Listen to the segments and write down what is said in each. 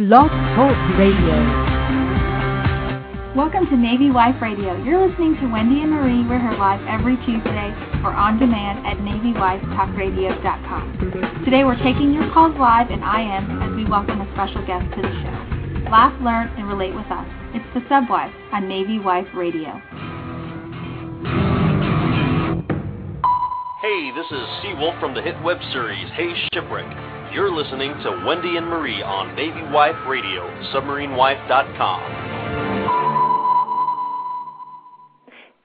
Blog Talk Radio. Welcome to Navy Wife Radio. You're listening to Wendy and Marie. We're here live every Tuesday or on demand at NavyWifeTalkRadio.com. Today we're taking your calls live in IM as we welcome a special guest to the show. Laugh, learn, and relate with us. It's the Subwife on Navy Wife Radio. Hey, this is Seawolf from the hit web series Hey Shipwreck. You're listening to Wendy and Marie on Navy Wife Radio, submarinewife.com.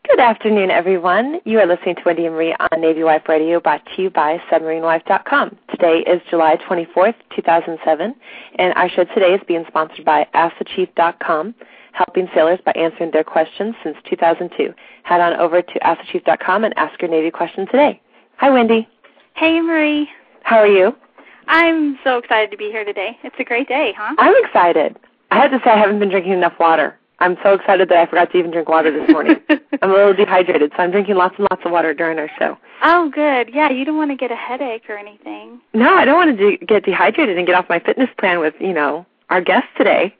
Good afternoon, everyone. You are listening to Wendy and Marie on Navy Wife Radio, brought to you by SubmarineWife.com. Today is July 24th, 2007, and our show today is being sponsored by AskTheChief.com, helping sailors by answering their questions since 2002. Head on over to AskTheChief.com and ask your Navy question today. Hi, Wendy. Hey, Marie. How are you? I'm so excited to be here today. It's a great day, huh? I'm excited. I have to say I haven't been drinking enough water. I'm so excited that I forgot to even drink water this morning. I'm a little dehydrated, so I'm drinking lots and lots of water during our show. Oh, good. Yeah, you don't want to get a headache or anything. No, I don't want to de- get dehydrated and get off my fitness plan with, you know, our guest today.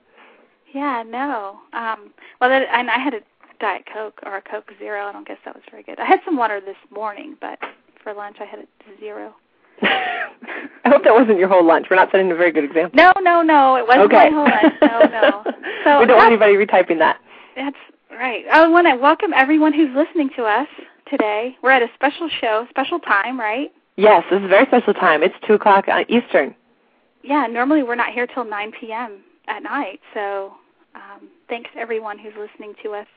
Yeah, no. Um, well, that, and I had a Diet Coke or a Coke Zero. I don't guess that was very good. I had some water this morning, but for lunch I had a zero. I hope that wasn't your whole lunch. We're not setting a very good example. No, no, no. It wasn't okay. my whole lunch. No, no. So we don't want anybody retyping that. That's right. I want to welcome everyone who's listening to us today. We're at a special show, special time, right? Yes, this is a very special time. It's 2 o'clock uh, Eastern. Yeah, normally we're not here till 9 p.m. at night. So um, thanks everyone who's listening to us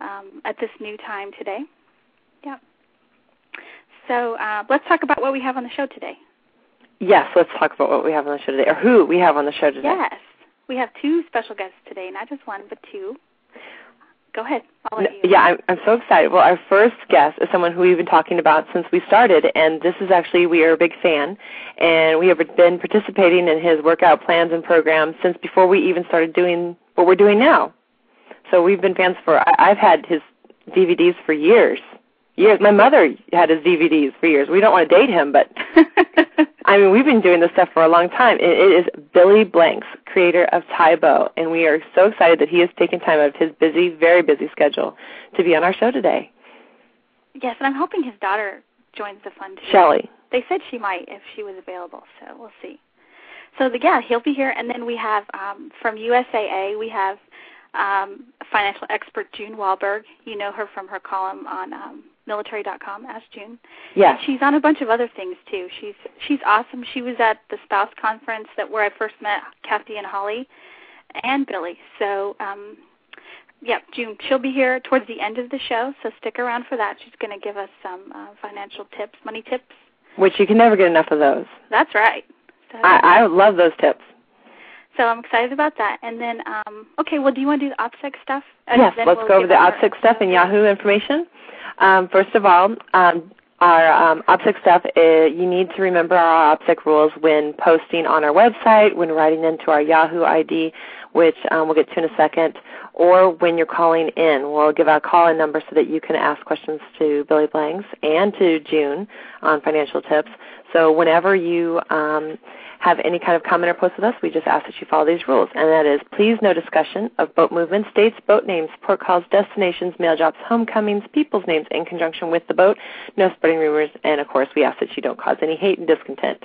um, at this new time today. Yeah. So uh, let's talk about what we have on the show today. Yes, let's talk about what we have on the show today, or who we have on the show today. Yes, we have two special guests today, not just one, but two. Go ahead. I'll let you. Yeah, I'm, I'm so excited. Well, our first guest is someone who we've been talking about since we started, and this is actually, we are a big fan, and we have been participating in his workout plans and programs since before we even started doing what we're doing now. So we've been fans for, I, I've had his DVDs for years. Years. My mother had his DVDs for years. We don't want to date him, but I mean, we've been doing this stuff for a long time. It, it is Billy Blanks, creator of Tae Bo, and we are so excited that he has taken time out of his busy, very busy schedule to be on our show today. Yes, and I'm hoping his daughter joins the fun too. Shelly. They said she might if she was available, so we'll see. So the, yeah, he'll be here, and then we have um, from USAA we have um, financial expert June Walbert. You know her from her column on um, military.com. Ask June. Yes. And she's on a bunch of other things too. She's she's awesome. She was at the spouse conference that where I first met Kathy and Holly and Billy. So um yeah, June. She'll be here towards the end of the show, so stick around for that. She's going to give us some uh, financial tips, money tips. Which you can never get enough of those. That's right. So, I, I love those tips. so I'm excited about that. And then, um, okay, well, do you want to do the OPSEC stuff? And yes, let's we'll go over the OPSEC stuff and Yahoo information. Um, first of all, um, our um, OPSEC stuff, uh, you need to remember our OPSEC rules when posting on our website, when writing into our Yahoo ID, which um, we'll get to in a second, or when you're calling in. We'll give out a call-in number so that you can ask questions to Billy Blanks and to June on financial tips. So whenever you um, have any kind of comment or post with us, we just ask that you follow these rules. And that is, please no discussion of boat movements, dates, boat names, port calls, destinations, mail drops, homecomings, people's names in conjunction with the boat, no spreading rumors, and of course we ask that you don't cause any hate and discontent.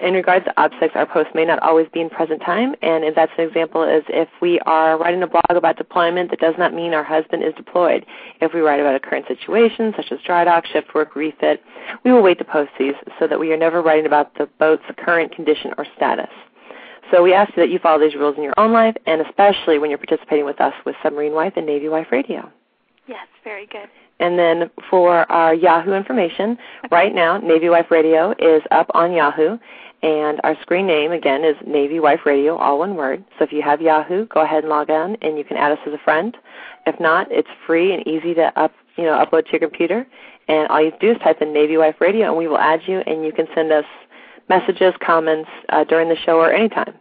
In regards to OPSECs, our posts may not always be in present time, and if that's an example is if we are writing a blog about deployment, that does not mean our husband is deployed. If we write about a current situation, such as dry dock, shift work, refit, we will wait to post these so that we are never writing about the boat's current condition or status. So we ask that you follow these rules in your own life, and especially when you're participating with us with Submarine Wife and Navy Wife Radio. Yes, very good. And then for our Yahoo information, right now Navy Wife Radio is up on Yahoo, and our screen name again is Navy Wife Radio, all one word. So if you have Yahoo, go ahead and log on, and you can add us as a friend. If not, it's free and easy to up, you know, upload to your computer. And all you do is type in Navy Wife Radio, and we will add you, and you can send us messages, comments uh, during the show or anytime.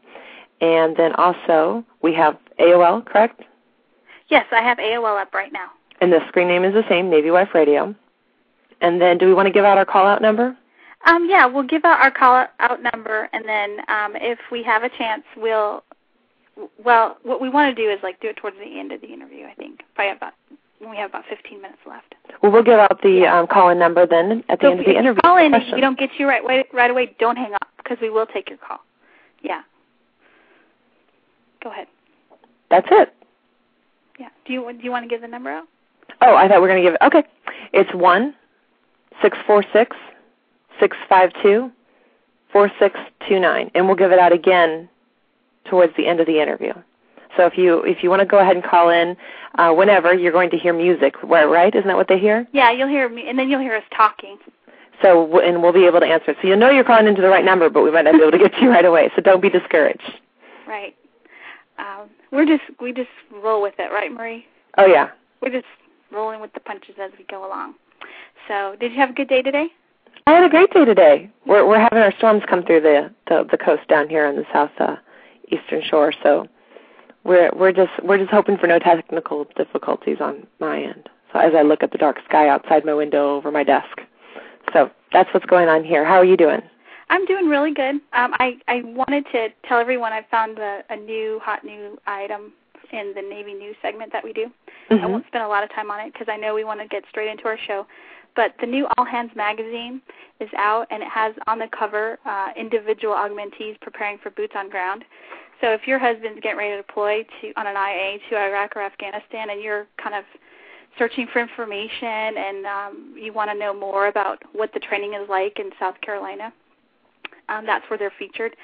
And then also we have AOL, correct? Yes, I have AOL up right now. And the screen name is the same, Navy Wife Radio. And then do we want to give out our call out number? Um, yeah, we'll give out our call out number, and then um, if we have a chance, we'll well, what we want to do is like do it towards the end of the interview. I think probably about when we have about 15 minutes left. Well, we'll give out the um, call-in number then at the so end of the interview. Call in, if we don't get you right right, right away, don't hang up because we will take your call. Yeah. Go ahead. That's it. Yeah. Do you do you want to give the number out? Oh, I thought we were going to give it. Okay. It's one six four six six five two four six two nine, and we'll give it out again towards the end of the interview. So if you if you want to go ahead and call in uh, whenever, you're going to hear music, right? Isn't that what they hear? Yeah, you'll hear me, and then you'll hear us talking. So and we'll be able to answer it. So you'll know you're calling into the right number, but we might not be able to get to you right away. So don't be discouraged. Right. Um, we're just we just roll with it, right, Marie? Oh yeah. We're just rolling with the punches as we go along. So, did you have a good day today? I had a great day today. We're we're having our storms come through the the, the coast down here on the south uh, eastern shore, so we're we're just we're just hoping for no technical difficulties on my end. So as I look at the dark sky outside my window over my desk, so that's what's going on here. How are you doing? I'm doing really good. Um, I I wanted to tell everyone I found a, a new hot new item in the Navy News segment that we do. Mm-hmm. I won't spend a lot of time on it because I know we want to get straight into our show. But the new All Hands magazine is out, and it has on the cover uh, individual augmentees preparing for boots on ground. So if your husband's getting ready to deploy to on an IA to Iraq or Afghanistan, and you're kind of searching for information and um, you want to know more about what the training is like in South Carolina, um, that's where they're featured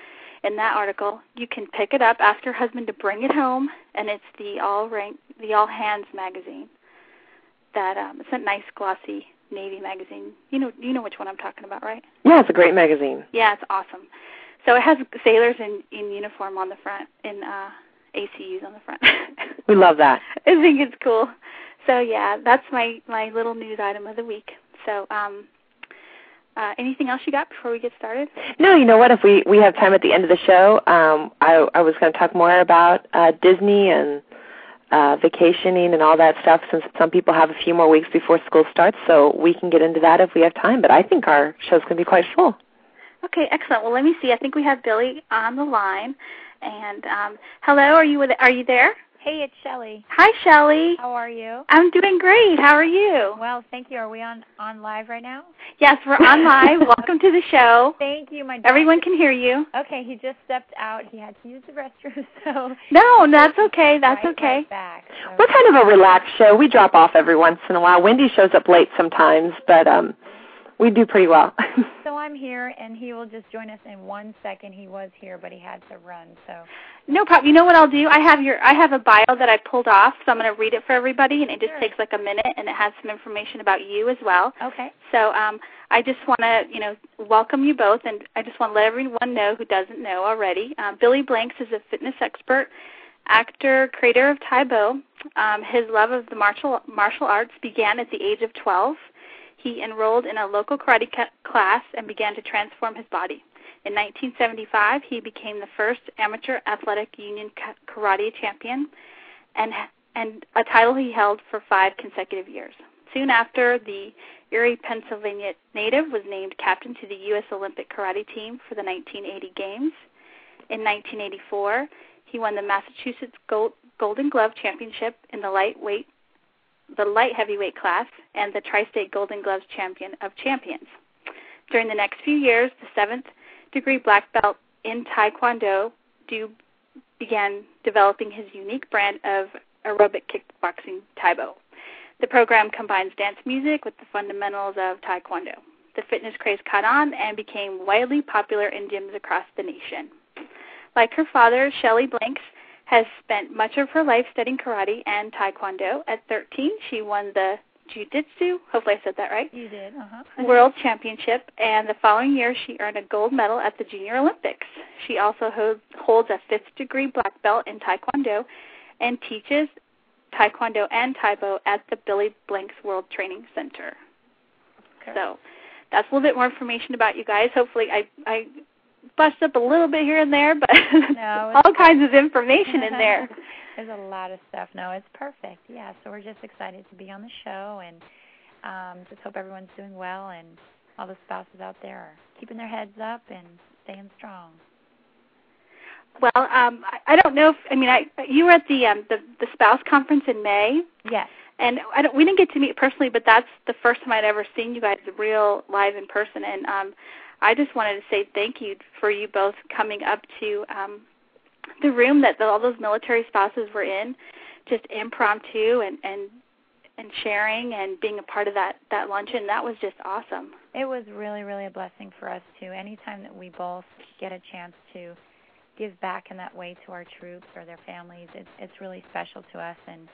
in that article. You can pick it up, ask your husband to bring it home, and it's the All Rank, the All Hands magazine. That um, it's a nice glossy Navy magazine. You know, you know which one I'm talking about, right? Yeah, it's a great magazine. Yeah, it's awesome. So it has sailors in in uniform on the front, in uh, ACUs on the front. we love that. I think it's cool. So yeah, that's my my little news item of the week. So um, uh, anything else you got before we get started? No, you know what? If we we have time at the end of the show, um, I I was going to talk more about uh, Disney and uh, vacationing and all that stuff. Since some people have a few more weeks before school starts, so we can get into that if we have time. But I think our show's going to be quite full. Okay, excellent. Well, let me see. I think we have Billy on the line. And um, hello, are you with, are you there? Hey, it's Shelly. Hi, Shelly. How are you? I'm doing great. How are you? Well, thank you. Are we on on live right now? Yes, we're on live. Welcome to the show. Thank you, my. Everyone can hear you. Okay, he just stepped out. He had to use the restroom, so. No, that's okay. That's right, okay. Right back. So. We're kind of a relaxed show. We drop off every once in a while. Wendy shows up late sometimes, but um we do pretty well. so I'm here, and he will just join us in one second. He was here, but he had to run. So. No problem. You know what I'll do? I have your I have a bio that I pulled off, so I'm going to read it for everybody, and it just Sure. takes like a minute, and it has some information about you as well. Okay. So um, I just want to, you know, welcome you both, and I just want to let everyone know who doesn't know already. Um, Billy Blanks is a fitness expert, actor, creator of Tae Bo. Um, his love of the martial martial arts began at the age of 12. He enrolled in a local karate class and began to transform his body. In 1975, he became the first amateur athletic union ka- karate champion, and and a title he held for five consecutive years. Soon after, the Erie, Pennsylvania native was named captain to the U.S. Olympic karate team for the 1980 Games. In 1984, he won the Massachusetts Gold, Golden Glove Championship in the lightweight, the light heavyweight class, and the Tri-State Golden Gloves Champion of Champions. During the next few years, the seventh degree black belt in Taekwondo do, began developing his unique brand of aerobic kickboxing Tae Bo. The program combines dance music with the fundamentals of Taekwondo. The fitness craze caught on and became widely popular in gyms across the nation. Like her father, Shelly Blanks has spent much of her life studying karate and taekwondo. At 13, she won the jiu-jitsu, hopefully I said that right, You did. Uh huh. World Championship, and the following year she earned a gold medal at the Junior Olympics. She also ho- holds a fifth degree black belt in Taekwondo and teaches Taekwondo and Tae Bo at the Billy Blanks World Training Center. Okay. So that's a little bit more information about you guys. Hopefully I I bust up a little bit here and there, but No, all kinds of information in there. There's a lot of stuff. No, it's perfect. Yeah, so we're just excited to be on the show and um, just hope everyone's doing well and all the spouses out there are keeping their heads up and staying strong. Well, um, I, I don't know if I mean I you were at the um, the the spouse conference in May. Yes. And I don't, we didn't get to meet personally, but that's the first time I'd ever seen you guys real live in person. And um, I just wanted to say thank you for you both coming up to um, the room that all those military spouses were in, just impromptu and and and sharing and being a part of that that luncheon. That was just awesome. It was really really a blessing for us too. Anytime that we both get a chance to give back in that way to our troops or their families, it's it's really special to us. And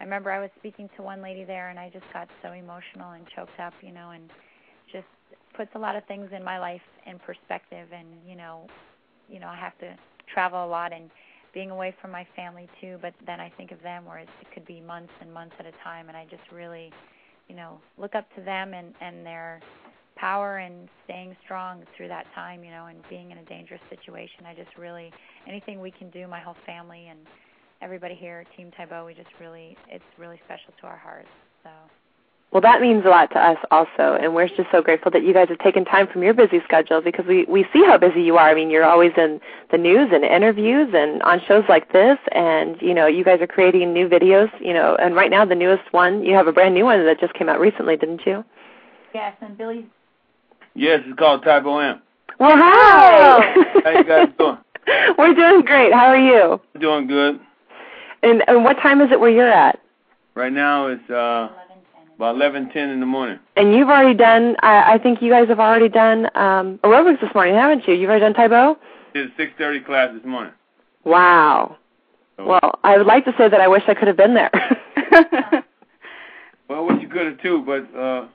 I remember I was speaking to one lady there, and I just got so emotional and choked up, you know, and just puts a lot of things in my life in perspective. And you know, you know, I have to travel a lot and being away from my family too. But then I think of them, where it could be months and months at a time, and I just really, you know, look up to them and and their power and staying strong through that time, you know, and being in a dangerous situation. I just really anything we can do, my whole family and everybody here, Team Tae Bo, we just really it's really special to our hearts. So well, that means a lot to us also, and we're just so grateful that you guys have taken time from your busy schedule because we we see how busy you are. I mean, you're always in the news and interviews and on shows like this, and you know, you guys are creating new videos. You know, and right now the newest one, you have a brand new one that just came out recently, didn't you? Yes, and Billy Yes, it's called Tae Bo Amp. Well, hi. How you guys doing? We're doing great. How are you? Doing good. And, and what time is it where you're at? Right now it's uh about eleven ten in the morning. And you've already done. I, I think you guys have already done um, aerobics this morning, haven't you? You've already done Tae Bo. Did six thirty class this morning. Wow. So, Well, I would like to say that I wish I could have been there. well, I wish you could have too, but uh,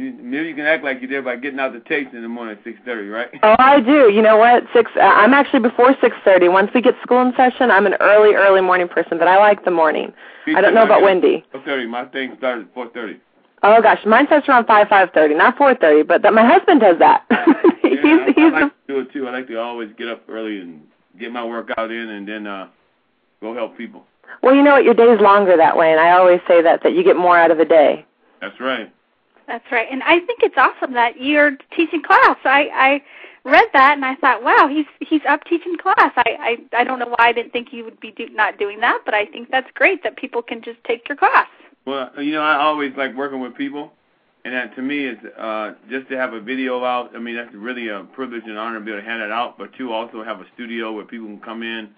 you, maybe you can act like you're there by getting out the tapes in the morning at six thirty, right? oh, I do. You know what? Six. Uh, I'm actually before six thirty. Once we get school in session, I'm an early, early morning person, but I like the morning. I don't know about Wendy. Four thirty. My thing started at four thirty. Oh gosh, mine starts around five, five thirty, not four thirty. But that my husband does that. he's Yeah, I, he's I like to do it too. I like to always get up early and get my workout in, and then uh go help people. well. You know what? Your day's longer that way, and I always say that that you get more out of a day. That's right. That's right. And I think it's awesome that you're teaching class. I I read that and I thought, wow, he's he's up teaching class. I I I don't know why I didn't think you would be do, not doing that, but I think that's great that people can just take your class. Well, you know, I always like working with people, and that to me is uh, just to have a video out. I mean, that's really a privilege and honor to be able to hand it out. But to also have a studio where people can come in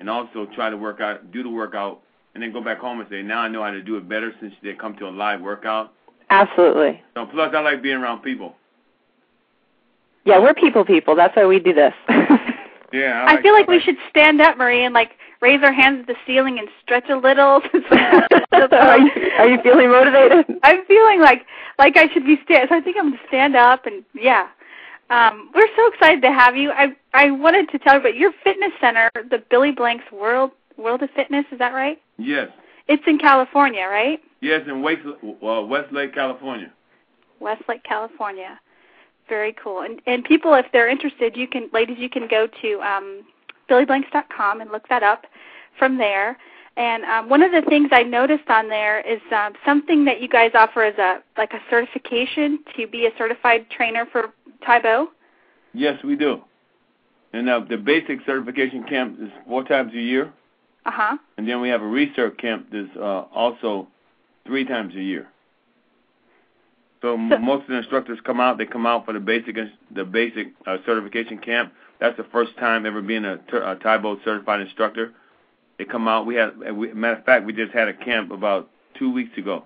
and also try to work out, do the workout, and then go back home and say, now I know how to do it better since they come to a live workout. Absolutely. So plus, I like being around people. Yeah, we're people people. That's why we do this. Yeah, I, I feel like we should stand up, Marie, and like raise our hands to the ceiling and stretch a little. are, you, are you feeling motivated? I'm feeling like like I should be stand. So I think I'm going to stand up and yeah. Um, we're so excited to have you. I I wanted to tell you about your fitness center, the Billy Blanks World World of Fitness. Is that right? Yes, It's in California, right? yes, in West, uh, Westlake, California. Westlake, California. Very cool. And and people, if they're interested, you can, ladies, you can go to um, billyblanks.com and look that up from there. And um, one of the things I noticed on there is um, something that you guys offer as a like a certification to be a certified trainer for Tae Bo. Yes, we do. And uh, the basic certification camp is four times a year, Uh huh. and then we have a research camp that's uh, also three times a year. So, m So- most of the instructors come out. They come out for the basic the basic uh, certification camp. That's the first time ever being a, ter- a Tae Bo certified instructor. They come out. We had, we, matter of fact, we just had a camp about two weeks ago.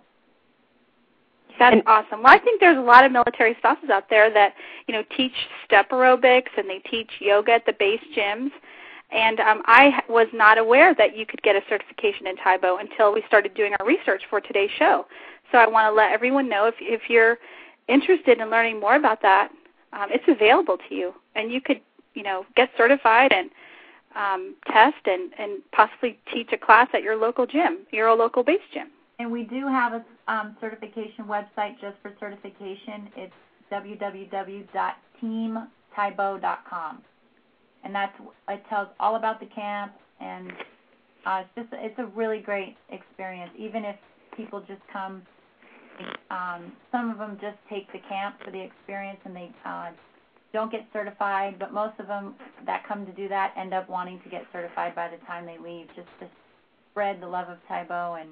That's And- awesome. Well, I think there's a lot of military spouses out there that you know teach step aerobics and they teach yoga at the base gyms. And um, I was not aware that you could get a certification in Tae Bo until we started doing our research for today's show. So I want to let everyone know if if you're interested in learning more about that, um, it's available to you, and you could you know get certified and um, test and and possibly teach a class at your local gym, your local base gym. And we do have a um, certification website just for certification. It's www.teamtaebo.com, and that's it tells all about the camp, and uh, it's just it's a really great experience. Even if people just come, um, some of them just take the camp for the experience, and they uh, don't get certified, but most of them that come to do that end up wanting to get certified by the time they leave, just to spread the love of Tae Bo and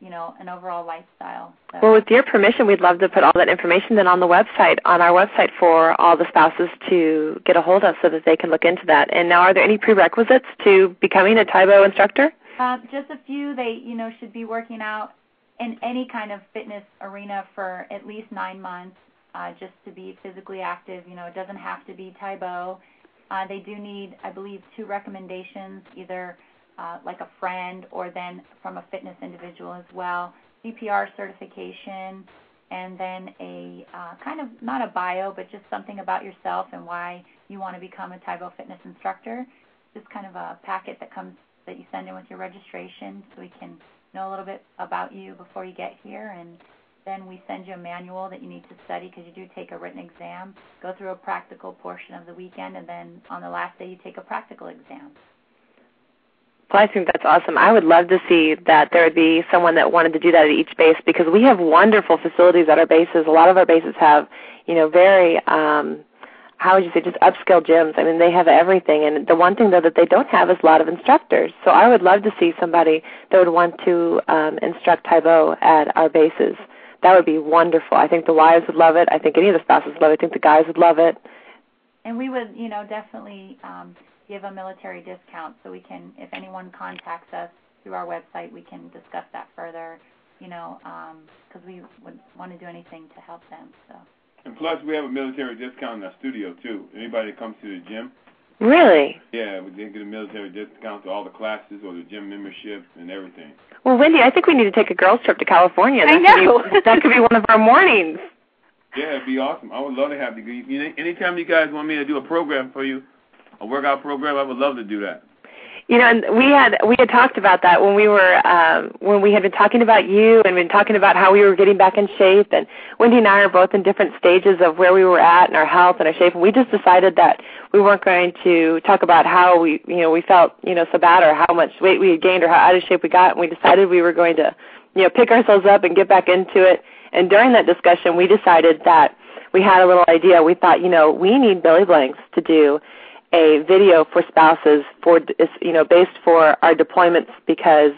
you know an overall lifestyle. So. Well, with your permission, we'd love to put all that information then on the website, on our website for all the spouses to get a hold of, so that they can look into that. And now, are there any prerequisites to becoming a Tae Bo instructor? Uh, just a few. They you know should be working out in any kind of fitness arena for at least nine months uh, just to be physically active. You know, it doesn't have to be Tae Bo. Uh, they do need, I believe, two recommendations, either uh, like a friend or then from a fitness individual as well. CPR certification, and then a uh, kind of not a bio, but just something about yourself and why you want to become a Tae Bo fitness instructor. Just kind of a packet that comes that you send in with your registration, so we can know a little bit about you before you get here and then we send you a manual that you need to study because you do take a written exam, go through a practical portion of the weekend, and then on the last day you take a practical exam. Well, I think that's awesome. I would love to see that there would be someone that wanted to do that at each base because we have wonderful facilities at our bases. A lot of our bases have, you know, very um how would you say just upscale gyms. I mean, they have everything and the one thing though that they don't have is a lot of instructors. So I would love to see somebody that would want to um instruct Tae Bo at our bases that would be wonderful. I think the wives would love it. I think any of the spouses would love it. I think the guys would love it. And we would, you know, definitely um, give a military discount so we can, if anyone contacts us through our website, we can discuss that further, you know, because um, we would want to do anything to help them. So. And plus, we have a military discount in our studio too. Anybody that comes to the gym. Really? Yeah, we did get a military discount to all the classes or the gym membership and everything. Well, Wendy, I think we need to take a girls' trip to California. That I know. Could be, that could be one of our mornings. Yeah, it'd be awesome. I would love to have you. you know, anytime you guys want me to do a program for you, a workout program, I would love to do that. You know, and we had we had talked about that when we were um, when we had been talking about you and been talking about how we were getting back in shape. And Wendy and I are both in different stages of where we were at in our health and our shape. And we just decided that we weren't going to talk about how we you know we felt you know so bad or how much weight we had gained or how out of shape we got. And we decided we were going to you know pick ourselves up and get back into it. And during that discussion, we decided that we had a little idea. We thought, you know, we need Billy Blanks to do a video for spouses for you know based for our deployments because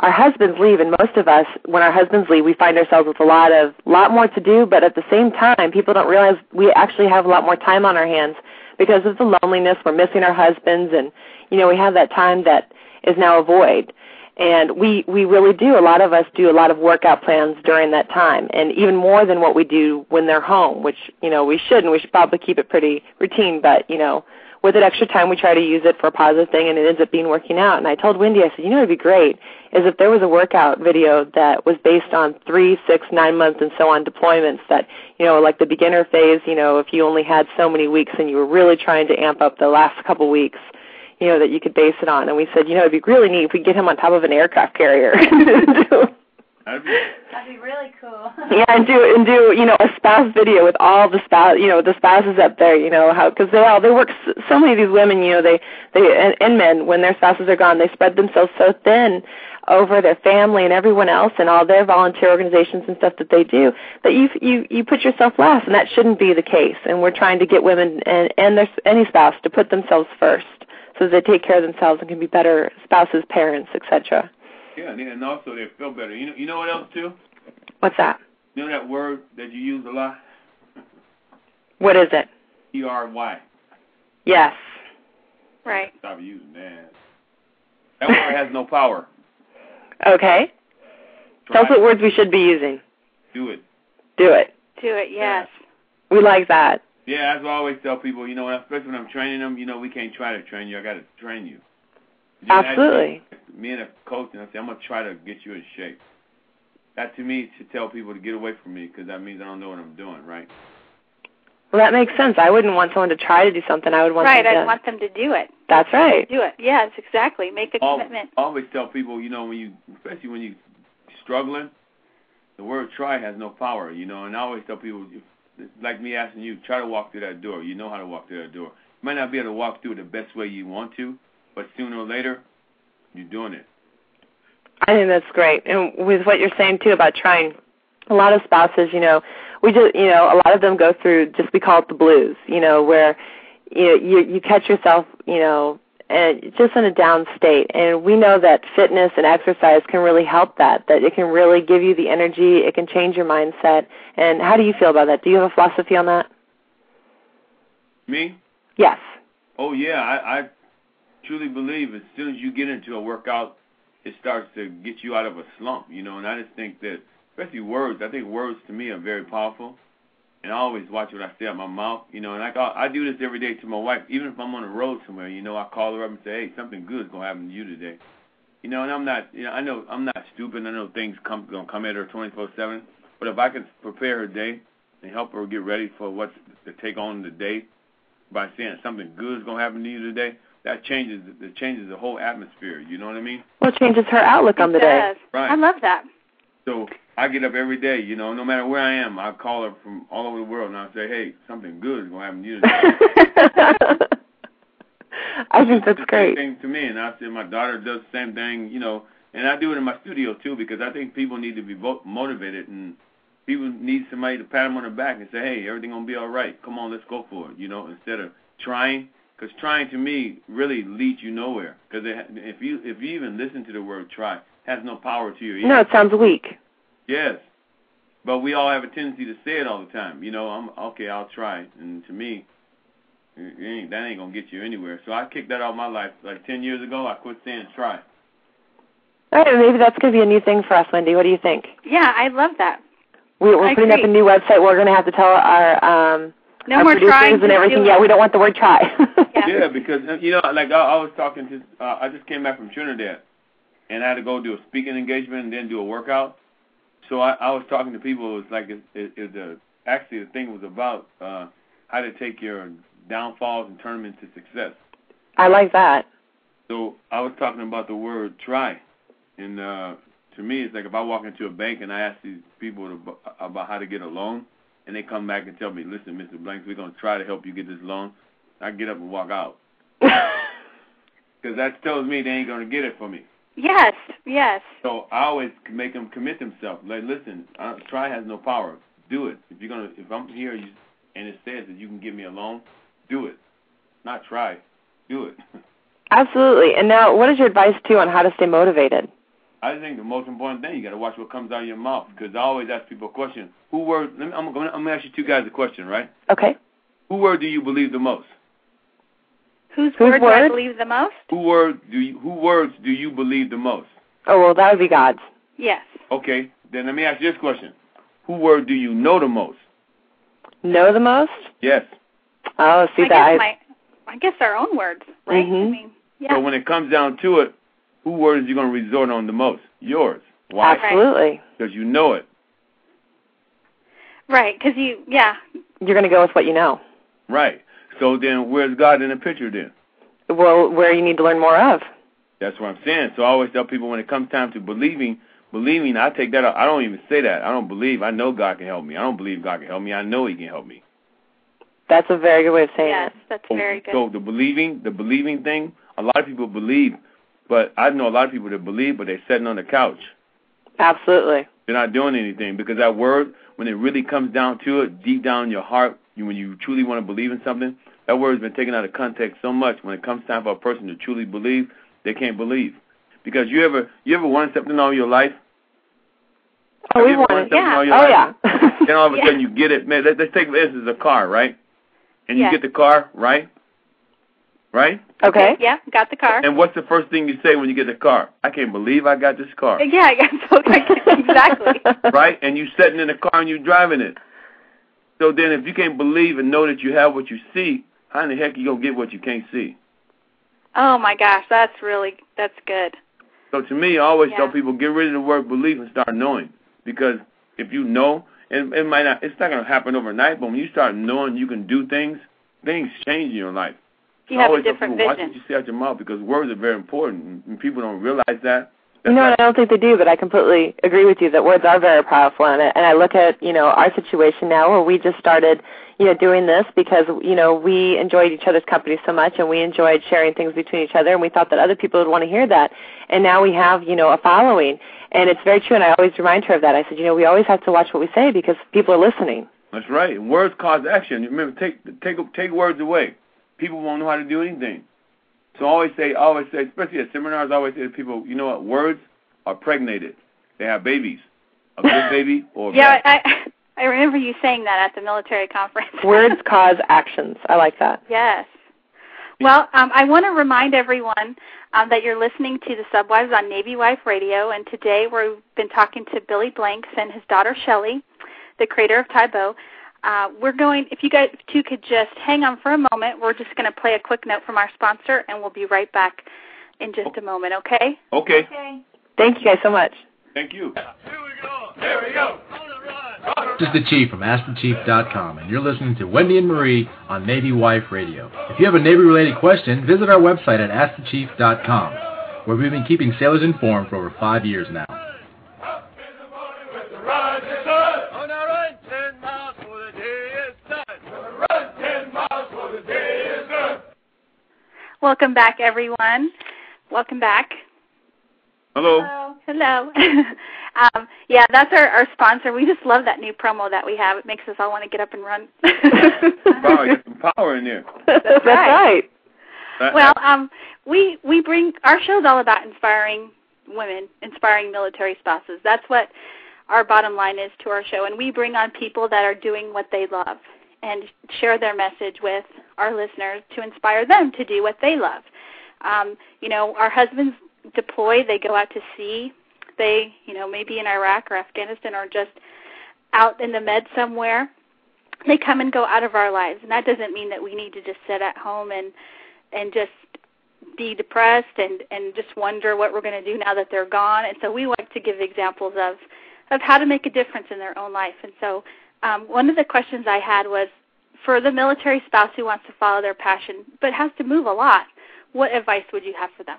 our husbands leave and most of us when our husbands leave we find ourselves with a lot of lot more to do but at the same time people don't realize we actually have a lot more time on our hands because of the loneliness we're missing our husbands and you know we have that time that is now a void. And we we really do a lot of us do a lot of workout plans during that time and even more than what we do when they're home which you know we should and we should probably keep it pretty routine but you know with that extra time, we try to use it for a positive thing, and it ends up being working out. And I told Wendy, I said, you know, it'd be great is if there was a workout video that was based on three, six, nine months, and so on deployments. That you know, like the beginner phase, you know, if you only had so many weeks and you were really trying to amp up the last couple weeks, you know, that you could base it on. And we said, you know, it'd be really neat if we get him on top of an aircraft carrier. That'd be, That'd be really cool. yeah, and do and do you know a spouse video with all the spouse you know the spouses up there you know how because they all they work so many of these women you know they they and, and men when their spouses are gone they spread themselves so thin over their family and everyone else and all their volunteer organizations and stuff that they do that you you you put yourself last and that shouldn't be the case. And we're trying to get women and and their any spouse to put themselves first so that they take care of themselves and can be better spouses parents etc yeah, and also they feel better. You know, you know what else too? What's that? You know that word that you use a lot? What is it? E R Y. Yes. Right. Stop using that. That word has no power. Okay. Try Tell us what words we should be using. Do it. Do it. Do it. Yes. We like that. Yeah, as I always tell people. You know, especially when I'm training them, you know, we can't try to train you. I got to train you. You Absolutely. Me and a coach, and I say, I'm gonna try to get you in shape that to me should tell people to get away from me because that means I don't know what I'm doing, right? Well, that makes sense. I wouldn't want someone to try to do something. I would want right. Them to, I'd want them to do it. That's right. Do it. Yes, exactly. Make a commitment. I always tell people, you know, when you, especially when you're struggling, the word "try" has no power, you know. And I always tell people, like me asking you, try to walk through that door. You know how to walk through that door. You might not be able to walk through it the best way you want to, but sooner or later, you're doing it. I think that's great. And with what you're saying too about trying, a lot of spouses, you know, we just you know a lot of them go through just we call it the blues. You know where you know, you you catch yourself you know and just in a down state. And we know that fitness and exercise can really help that. That it can really give you the energy. It can change your mindset. And how do you feel about that? Do you have a philosophy on that? Me? Yes. Oh yeah, I, I truly believe as soon as you get into a workout, it starts to get you out of a slump. You know, and I just think that, especially words. I think words to me are very powerful and I always watch what I say out my mouth, you know. And I I do this every day to my wife, even if I'm on the road somewhere, you know. I call her up and say, hey, something good is gonna happen to you today, you know. And I'm not, you know, I know I'm not stupid. I know things come gonna come at her 24/7, but if I can prepare her day and help her get ready for what's to take on the day by saying something good is gonna happen to you today, that changes it changes the whole atmosphere. You know what I mean? Well, it changes her outlook on the day. Right. I love that. So I get up every day, you know, no matter where I am, I call her from all over the world and I say, hey, something good is going to happen to you today. I think that's great. Thing to me, and I said my daughter does the same thing, you know, and I do it in my studio too because I think people need to be motivated and people need somebody to pat them on the back and say, hey, everything gonna be all right. Come on, let's go for it, you know, instead of trying. Because trying to me really leads you nowhere. Because if you if you even listen to the word try, it has no power to you. No, it sounds weak. Yes. But we all have a tendency to say it all the time. You know, I'm okay, I'll try. And to me, ain't, that ain't gonna get you anywhere. So I kicked that out of my life. Like ten years ago, I quit saying try. All right, maybe that's gonna be a new thing for us, Wendy. What do you think? Yeah, I love that. We, we're I putting agree. up a new website. We're gonna have to tell our um no our more producers trying and everything. Yeah, we don't want the word try. yeah. yeah, because uh, you know, like I, I was talking to, uh, I just came back from Trinidad, and I had to go do a speaking engagement and then do a workout. So I, I was talking to people. It was like it, it, it, the actually the thing was about uh, how to take your downfalls and turn them into success. I like that. So I was talking about the word try, and uh, to me, it's like if I walk into a bank and I ask these people to, about how to get a loan, and they come back and tell me, "Listen, Mr. Blanks, we're gonna try to help you get this loan." I get up and walk out because that tells me they ain't gonna get it for me. Yes, yes. So I always make them commit themselves. Like, listen, uh, try has no power. Do it. If you're gonna, if I'm here you, and it says that you can give me a loan, do it. Not try, do it. Absolutely. And now, what is your advice too on how to stay motivated? I think the most important thing you got to watch what comes out of your mouth because I always ask people a question. Who word? Let me, I'm going to ask you two guys a question, right? Okay. Who word do you believe the most? Whose, Whose word, do I believe the most? Who word do you? Who words do you believe the most? Oh well, that would be God's. Yes. Okay, then let me ask you this question: Who word do you know the most? Know the most? Yes. Oh, see I that. guess my, I guess our own words, right? I Mhm. mean, yeah. So when it comes down to it, who word is you going to resort on the most? Yours. Why? Absolutely. Because you know it. right, because you, yeah, You're going to go with what you know. Right. So then, where's God in the picture then? Well, where you need to learn more of. That's what I'm saying. So I always tell people when it comes time to believing, believing, I take that out. I don't even say that. I don't believe. I know God can help me. I don't believe God can help me. I know He can help me. That's a very good way of saying yes, it. that's very good. So the believing, the believing thing, a lot of people believe, but I know a lot of people that believe, but they're sitting on the couch. Absolutely. They're not doing anything because that word, when it really comes down to it, deep down in your heart, you, when you truly want to believe in something, that word's been taken out of context so much. When it comes time for a person to truly believe, they can't believe. Because you ever you ever wanted something all your life? Oh, Have we wanted Yeah. all your Oh life? yeah. Then all of a Yeah. sudden you get it. Man, let, let's take this as a car, right? And you get the car, right? Right? okay. Yeah, got the car. And what's the first thing you say when you get the car? I can't believe I got this car. yeah, I got so exactly. right? And you sitting in the car and you driving it. So then, if you can't believe and know that you have what you see, how in the heck are you gonna get what you can't see? Oh my gosh, that's really that's good. So to me, I always tell people get rid of the word believe and start knowing. Because if you know, and it might not, it's not gonna happen overnight. But when you start knowing you can do things, things change in your life. You have a always different people, Watch vision. what you say out your mouth because words are very important, and people don't realize that. You know, I don't think they do, but I completely agree with you that words are very powerful, and and I look at you know our situation now where we just started you know doing this because you know we enjoyed each other's company so much, and we enjoyed sharing things between each other, and we thought that other people would want to hear that, and now we have you know a following, and it's very true, and I always remind her of that. I said, you know, we always have to watch what we say because people are listening. That's right. Words cause action. Remember, take take take words away. People won't know how to do anything. So I always say, I always say, especially at seminars, I always say to people, you know what? Words are pregnated. They have babies. A good baby or a yeah, bad. I I remember you saying that at the military conference. Words cause actions. I like that. Yes. Well, um, I want to remind everyone um, that you're listening to the Subwives on Navy Wife Radio, and today we've been talking to Billy Blanks and his daughter Shelly, the creator of Tae Bo. Uh, we're going, if you guys two could just hang on for a moment, we're just going to play a quick note from our sponsor, and we'll be right back in just a moment, okay? Okay. Okay. Thank you guys so much. Thank you. Here we go. Here we go. This is the Chief from AskTheChief.com, and you're listening to Wendy and Marie on Navy Wife Radio. If you have a Navy-related question, visit our website at AskTheChief.com, where we've been keeping sailors informed for over five years now. Welcome back, everyone. Welcome back. Hello. Hello. um, yeah, that's our, our sponsor. We just love that new promo that we have. It makes us all want to get up and run. Wow, you some power in there. That's right. right. That- well, um, we we bring our show's all about inspiring women, inspiring military spouses. That's what our bottom line is to our show, and we bring on people that are doing what they love and share their message with our listeners to inspire them to do what they love. Um, you know, our husbands deploy; they go out to sea. They, you know, maybe in Iraq or Afghanistan or just out in the med somewhere. They come and go out of our lives, and that doesn't mean that we need to just sit at home and and just be depressed and and just wonder what we're going to do now that they're gone. And so we like to give examples of of how to make a difference in their own life. And so um, one of the questions I had was for the military spouse who wants to follow their passion but has to move a lot. What advice would you have for them?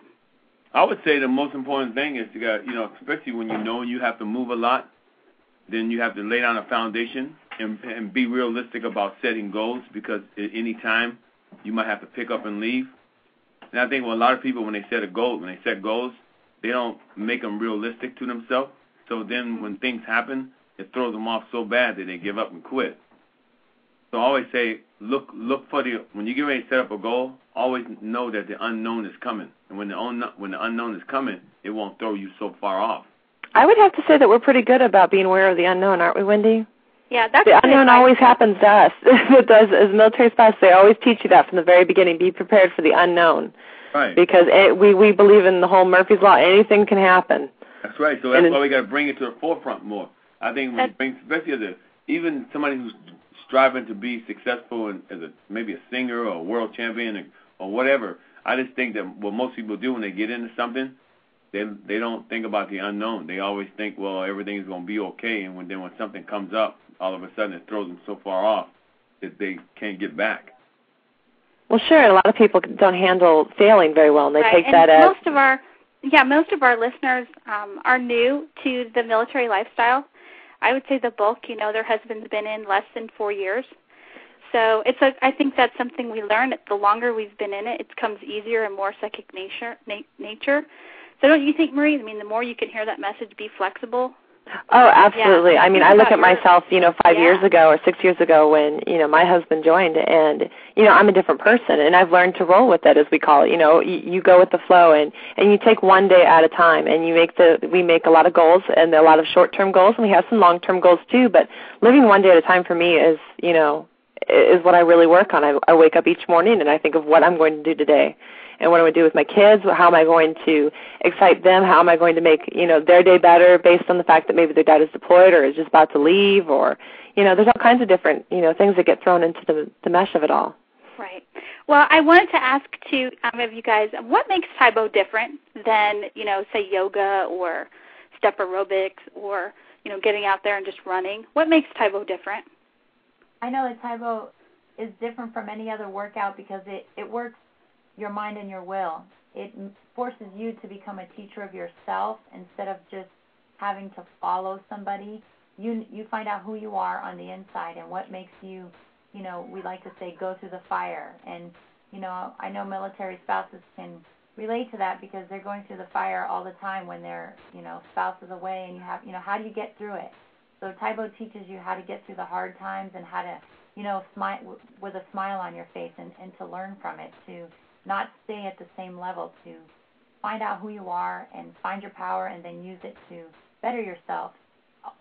I would say the most important thing is to get, you know, especially when you know you have to move a lot, then you have to lay down a foundation and, and be realistic about setting goals because at any time you might have to pick up and leave. And I think well, a lot of people when they set a goal, when they set goals, they don't make them realistic to themselves. So then when things happen, it throws them off so bad that they give up and quit. So I always say, look, look for the when you get ready to set up a goal, always know that the unknown is coming, and when the unknown when the unknown is coming, it won't throw you so far off. I would have to say that we're pretty good about being aware of the unknown, aren't we, Wendy? Yeah, that's The unknown advice. always happens to us. it does as military spouse. They always teach you that from the very beginning. Be prepared for the unknown Right. because it, we we believe in the whole Murphy's law. Anything can happen. That's right. So that's it- why we got to bring it to the forefront more. I think when you bring, especially as a even somebody who's striving to be successful in, as a maybe a singer or a world champion or, or whatever. I just think that what most people do when they get into something, they they don't think about the unknown. They always think, well, everything's going to be okay, and when then when something comes up, all of a sudden it throws them so far off that they can't get back. Well, sure. And a lot of people don't handle failing very well, and they right. take and that as most of our yeah most of our listeners um, are new to the military lifestyle. I would say the bulk, you know, their husband's been in less than four years. So it's a, I think that's something we learn. The longer we've been in it, it becomes easier and more psychic nature. Na- nature. So don't you think, Marie? I mean, the more you can hear that message, be flexible. Oh, absolutely. Yeah. I mean, I look at myself, you know, five Yeah. years ago or six years ago when, you know, my husband joined and, you know, I'm a different person and I've learned to roll with it as we call it. You know, you, you go with the flow and, and you take one day at a time and you make the, we make a lot of goals and a lot of short-term goals and we have some long-term goals too, but living one day at a time for me is, you know, is what I really work on. I, I wake up each morning and I think of what I'm going to do today and what am I going to do with my kids? How am I going to excite them? How am I going to make you know their day better based on the fact that maybe their dad is deployed or is just about to leave, or you know, there's all kinds of different you know things that get thrown into the the mesh of it all. Right. Well, I wanted to ask to um, of you guys, what makes Tae Bo different than you know, say yoga or step aerobics or you know, getting out there and just running? What makes Tae Bo different? I know that Tae Bo is different from any other workout because it it works your mind and your will. it forces you to become a teacher of yourself instead of just having to follow somebody. You you find out who you are on the inside and what makes you, you know, we like to say go through the fire. And you know, I know military spouses can relate to that because they're going through the fire all the time when their, you know, spouse is away and you have, you know, how do you get through it? So Tae Bo teaches you how to get through the hard times and how to, you know, smile with a smile on your face and and to learn from it to not stay at the same level to find out who you are and find your power and then use it to better yourself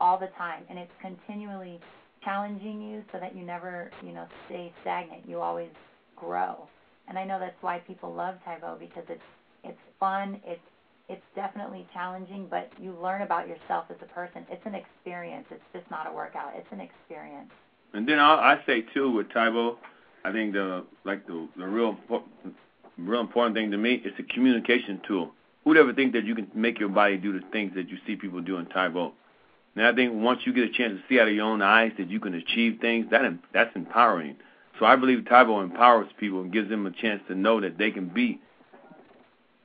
all the time. And it's continually challenging you so that you never you know stay stagnant. You always grow. And i know that's why people love Tae Bo because it's it's fun. It's it's definitely challenging but you learn about yourself as a person. It's an experience. It's just not a workout. It's an experience. And then i i say too with Tae Bo i think the like the the real real important thing to me is a communication tool. Who'd ever think that you can make your body do the things that you see people do in Tae Bo? And I think once you get a chance to see out of your own eyes that you can achieve things, that that's empowering. So I believe Tae Bo empowers people and gives them a chance to know that they can be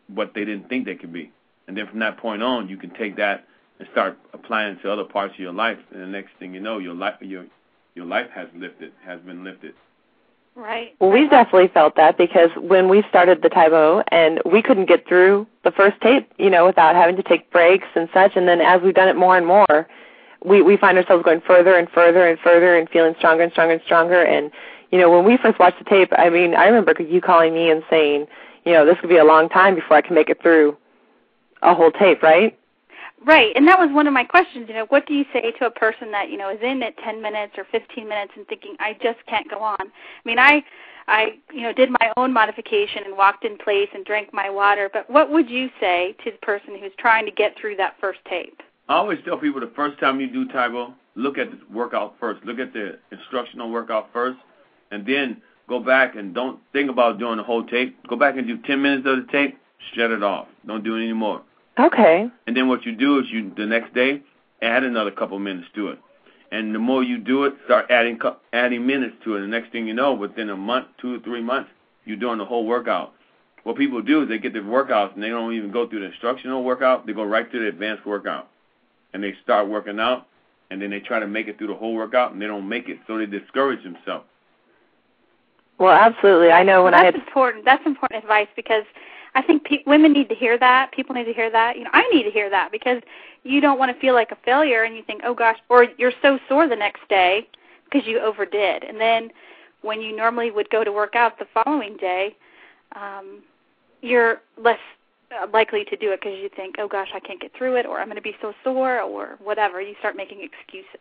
what they didn't think they could be. And then from that point on, you can take that and start applying to other parts of your life. And the next thing you know, your life your your life has lifted, has been lifted. Right. Well, we definitely felt that because when we started the Tae and we couldn't get through the first tape, you know, without having to take breaks and such, and then as we've done it more and more, we we find ourselves going further and further and further and feeling stronger and stronger and stronger. And you know, when we first watched the tape, I mean, I remember you calling me and saying, you know, this could be a long time before I can make it through a whole tape, right? Right, and that was one of my questions. You know, what do you say to a person that you know is in at 10 minutes or 15 minutes and thinking, I just can't go on? I mean, I, I, you know, did my own modification and walked in place and drank my water. But what would you say to the person who's trying to get through that first tape? I always tell people the first time you do Tae Bo, look at the workout first. Look at the instructional workout first, and then go back and don't think about doing the whole tape. Go back and do 10 minutes of the tape. Shut it off. Don't do it anymore. Okay. And then what you do is you the next day add another couple minutes to it. And the more you do it, start adding adding minutes to it. And the next thing you know, within a month, two or three months, you're doing the whole workout. What people do is they get the workouts and they don't even go through the instructional workout. They go right to the advanced workout, and they start working out, and then they try to make it through the whole workout, and they don't make it, so they discourage themselves. Well, absolutely. I know when well, I had important. That's important advice because I think pe- women need to hear that. People need to hear that. You know, I need to hear that because you don't want to feel like a failure and you think, oh gosh, or you're so sore the next day because you overdid. And then when you normally would go to work out the following day, um, you're less uh, likely to do it because you think, oh gosh, I can't get through it, or I'm going to be so sore, or whatever. You start making excuses.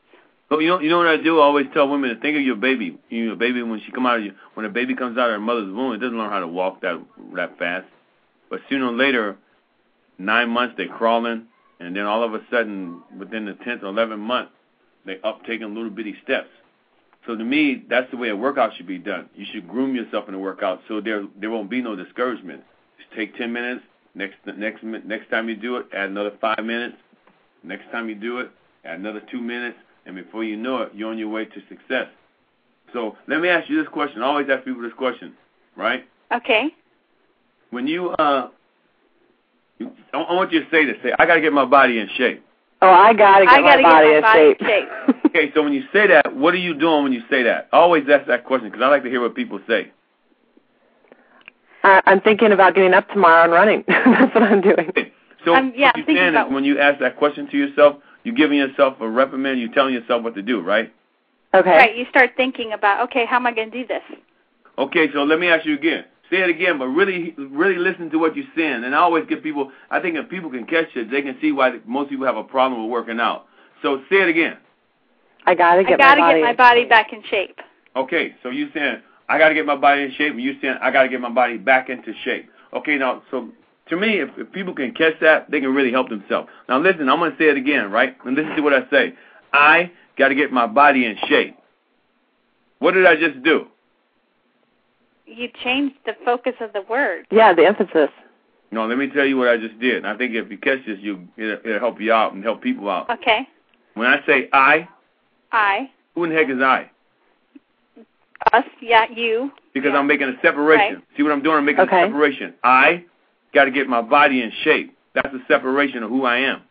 But you know, you know what I do? I always tell women to think of your baby. You know, baby when she come out of you, when a baby comes out of her mother's womb, it doesn't learn how to walk that that fast. But sooner or later, nine months they're crawling, and then all of a sudden, within the tenth or eleventh month, they up taking little bitty steps. So to me, that's the way a workout should be done. You should groom yourself in a workout so there there won't be no discouragement. Just take ten minutes. Next next next time you do it, add another five minutes. Next time you do it, add another two minutes, and before you know it, you're on your way to success. So let me ask you this question. I always ask people this question, right? Okay when you uh, you, I want you to say this. Say, I got to get my body in shape. Oh, I got to get, my, body, get my body in shape. shape. okay, so when you say that, what are you doing when you say that? I always ask that question because I like to hear what people say. Uh, I'm thinking about getting up tomorrow and running. That's what I'm doing. So um, yeah, what you're saying about... is when you ask that question to yourself, you're giving yourself a reprimand. You're telling yourself what to do, right? Okay. Right. You start thinking about, okay, how am I going to do this? Okay, so let me ask you again. Say it again, but really, really listen to what you're saying. And I always get people. I think if people can catch it, they can see why most people have a problem with working out. So say it again. I gotta get. I gotta my get my body back in shape. Okay, so you saying I gotta get my body in shape, and you saying I gotta get my body back into shape. Okay, now so to me, if, if people can catch that, they can really help themselves. Now listen, I'm gonna say it again, right? And listen to what I say. I gotta get my body in shape. What did I just do? You changed the focus of the word. Yeah, the emphasis. No, let me tell you what I just did. I think if you catch this, you it'll, it'll help you out and help people out. Okay. When I say I, I. Who in the heck is I? Us, yeah, you. Because yeah. I'm making a separation. Right. See what I'm doing? I'm making okay. a separation. I got to get my body in shape. That's a separation of who I am.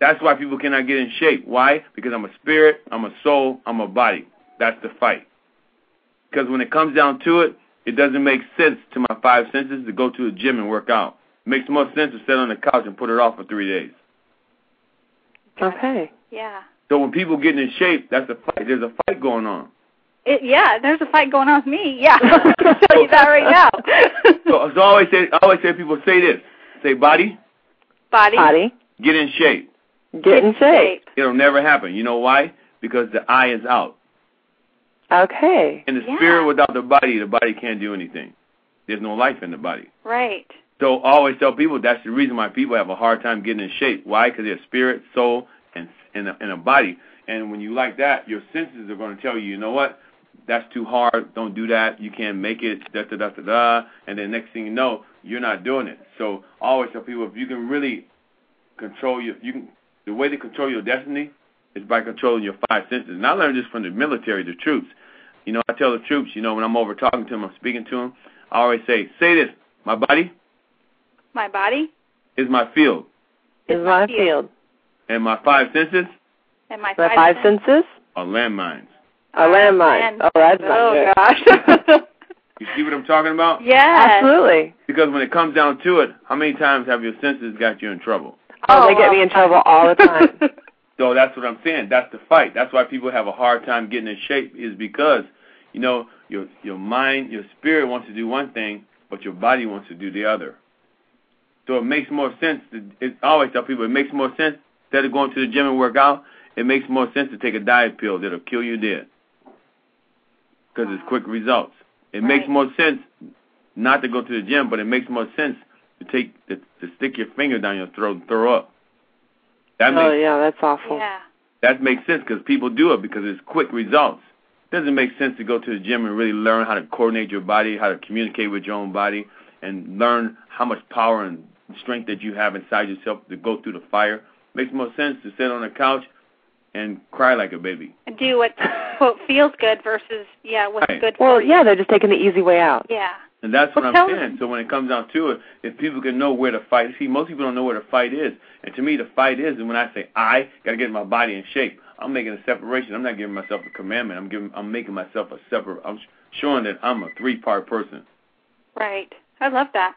That's why people cannot get in shape. Why? Because I'm a spirit, I'm a soul, I'm a body. That's the fight. Because when it comes down to it, it doesn't make sense to my five senses to go to the gym and work out. It makes more sense to sit on the couch and put it off for three days. Okay. Yeah. So when people get in shape, that's a fight. There's a fight going on. It, yeah, there's a fight going on with me. Yeah, I can tell you that right now. so, so I always say, I always say, people say this: say body, body, body, get in shape. Get in shape. It'll never happen. You know why? Because the eye is out. Okay. And the Yeah. spirit without the body, the body can't do anything. There's no life in the body. Right. So I always tell people that's the reason why people have a hard time getting in shape. Why? Because they're spirit, soul, and and a, and a body. And when you like that, your senses are going to tell you, you know what? That's too hard. Don't do that. You can't make it. Da da da da da. And then next thing you know, you're not doing it. So I always tell people if you can really control your, you can the way to control your destiny is by controlling your five senses. And I learned this from the military, the troops. You know, I tell the troops, you know, when I'm over talking to them, I'm speaking to them, I always say, say this, my body My body is my field, Is my field. and my five senses and my My five, five senses are landmines. a landmine. man. Oh, that's not Oh good. gosh. You see what I'm talking about? Yeah. Absolutely. Because when it comes down to it, how many times have your senses got you in trouble? Oh, they get oh, me in trouble all the time. So that's what I'm saying. That's the fight. That's why people have a hard time getting in shape is because, you know, your your mind, your spirit wants to do one thing, but your body wants to do the other. So it makes more sense. To, it, I always tell people it makes more sense instead of going to the gym and work out. It makes more sense to take a diet pill that'll kill you dead because it's quick results. It makes more sense not to go to the gym, but it makes more sense to take to, to stick your finger down your throat and throw up. That oh, makes yeah, that's awful. Yeah. that makes sense because people do it because it's quick results. Doesn't make sense to go to the gym and really learn how to coordinate your body, how to communicate with your own body, and learn how much power and strength that you have inside yourself to go through the fire. Makes more sense to sit on the couch and cry like a baby. And do what quote feels good versus yeah what's Right. good Well, for you. yeah, they're just taking the easy way out. Yeah. And that's what Well, I'm saying. them. So when it comes down to it, if people can know where the fight, see, most people don't know where the fight is. And to me, the fight is, and when I say I got to get my body in shape, I'm making a separation. I'm not giving myself a commandment. I'm giving, I'm making myself a separate. I'm showing that I'm a three-part person. Right. I love that.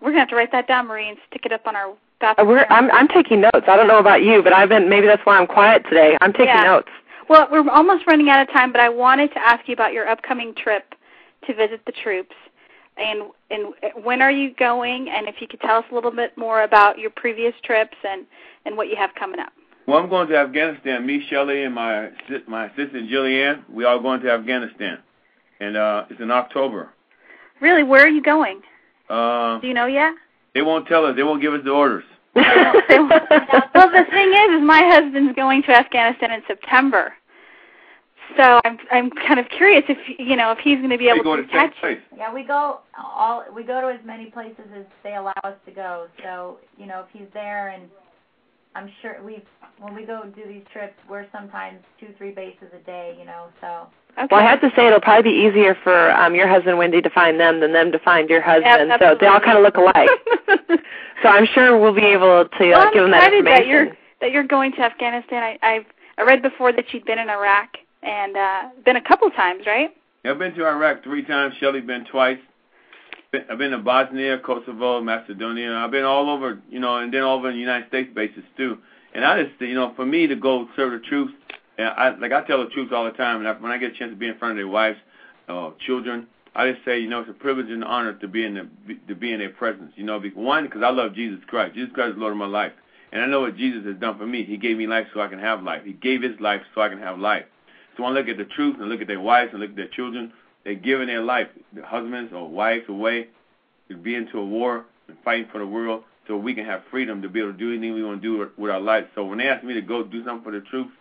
We're gonna have to write that down, Marie, and stick it up on our bathroom. We're, I'm, I'm taking notes. I don't know about you, but I've been. Maybe that's why I'm quiet today. I'm taking Yeah. notes. Well, we're almost running out of time, but I wanted to ask you about your upcoming trip to visit the troops. And and when are you going? And if you could tell us a little bit more about your previous trips and and what you have coming up. Well, I'm going to Afghanistan. Me, Shelly, and my my assistant Jillianne, we are going to Afghanistan, and uh, it's in October. Really, where are you going? Uh, Do you know yet? they won't tell us. They won't give us the orders. well, the thing is, is my husband's going to Afghanistan in September, so I'm I'm kind of curious if you know if he's going to be able go to to catch. place. Yeah, we go all we go to as many places as they allow us to go. So, you know, if he's there and I'm sure we've when we go do these trips, we're sometimes two, three bases a day, you know, so Okay. Well, I have to say it'll probably be easier for um, your husband Wendy to find them than them to find your husband. Yep, so they all kind of look alike. so I'm sure we'll be able to uh, well, I'm give them that excited information. that you're that you're going to Afghanistan. I I've I read before that you'd been in Iraq and uh been a couple times, right? I've been to Iraq three times. Shelly been twice. I've been to Bosnia, Kosovo, Macedonia. I've been all over, you know, and then all over the United States bases too. And I just, you know, for me to go serve the troops, and I like I tell the troops all the time. And I, when I get a chance to be in front of their wives, uh, children, I just say, you know, it's a privilege and an honor to be in the, to be in their presence. You know, one because I love Jesus Christ. Jesus Christ is Lord of my life, and I know what Jesus has done for me. He gave me life so I can have life. He gave His life so I can have life. So when I look at the truth and look at their wives and look at their children, they're giving their life, their husbands or wives away, to be into a war and fighting for the world so we can have freedom to be able to do anything we want to do with our lives. So when they ask me to go do something for the troops,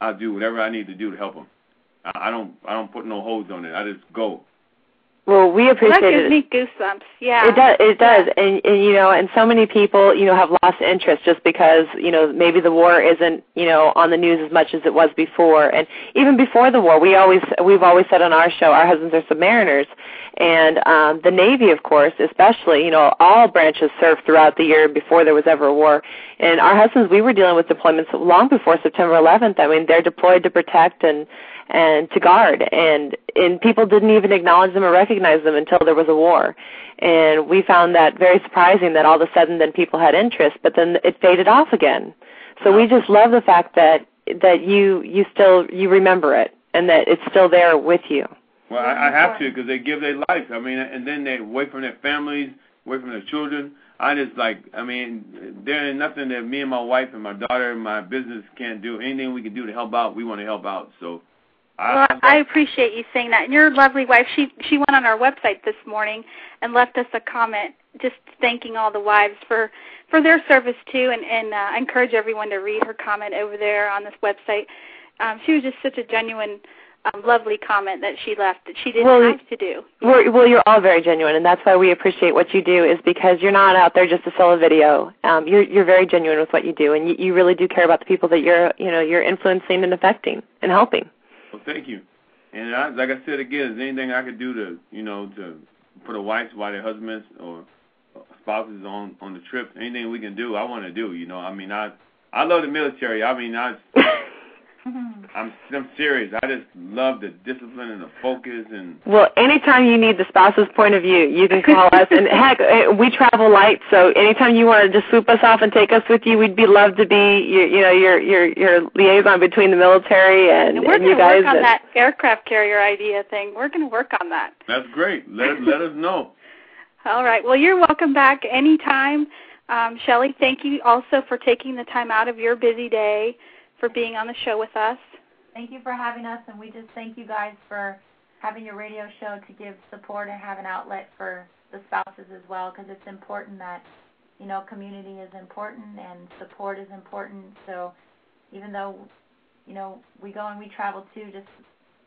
I'll do whatever I need to do to help them. I don't I don't put no holds on it. I just go. Well, we appreciate that gives it. me goosebumps. Yeah, it does. It does, yeah. and, and you know, and so many people, you know, have lost interest just because you know maybe the war isn't you know on the news as much as it was before, and even before the war, we always we've always said on our show, our husbands are submariners, and um, the Navy, of course, especially, you know, all branches served throughout the year before there was ever a war, and our husbands, we were dealing with deployments long before September 11th. I mean, they're deployed to protect and and to guard. And and people didn't even acknowledge them or recognize them until there was a war. And we found that very surprising that all of a sudden then people had interest but then it faded off again. So we just love the fact that that you you still you remember it and that it's still there with you. Well i, I have to because they give their life. I mean and then they away from their families away from their children. I just like, I mean, there ain't nothing that me and my wife and my daughter and my business can't do. Anything we can do to help out, we want to help out. So well, I appreciate you saying that. And your lovely wife, she she went on our website this morning and left us a comment just thanking all the wives for for their service too and and uh, I encourage everyone to read her comment over there on this website. Um she was just such a genuine um, lovely comment that she left that she didn't well, have to do. Well, well, you're all very genuine, and that's why we appreciate what you do. Is because you're not out there just to sell a video. Um, you're you're very genuine with what you do, and you, you really do care about the people that you're you know you're influencing and affecting and helping. Well, thank you. And I, like I said again, is there anything I could do to, you know, to put a wife while their husbands or spouses on on the trip? Anything we can do, I want to do. You know, I mean, I I love the military. I mean, I I'm I'm serious. I just love the discipline and the focus and. Well, anytime you need the spouse's point of view, you can call us. And heck, eh, we travel light, so anytime you want to just swoop us off and take us with you, we'd be love to be your, you know, your your your liaison between the military and, and, we're and you guys. Work on that aircraft carrier idea thing. We're going to work on that. That's great. Let let us know. All right. Well, you're welcome back anytime. Um, Shelly, thank you also for taking the time out of your busy day for being on the show with us. Thank you for having us, and we just thank you guys for having your radio show to give support and have an outlet for the spouses as well, because it's important that you know community is important and support is important. So even though you know we go and we travel too, just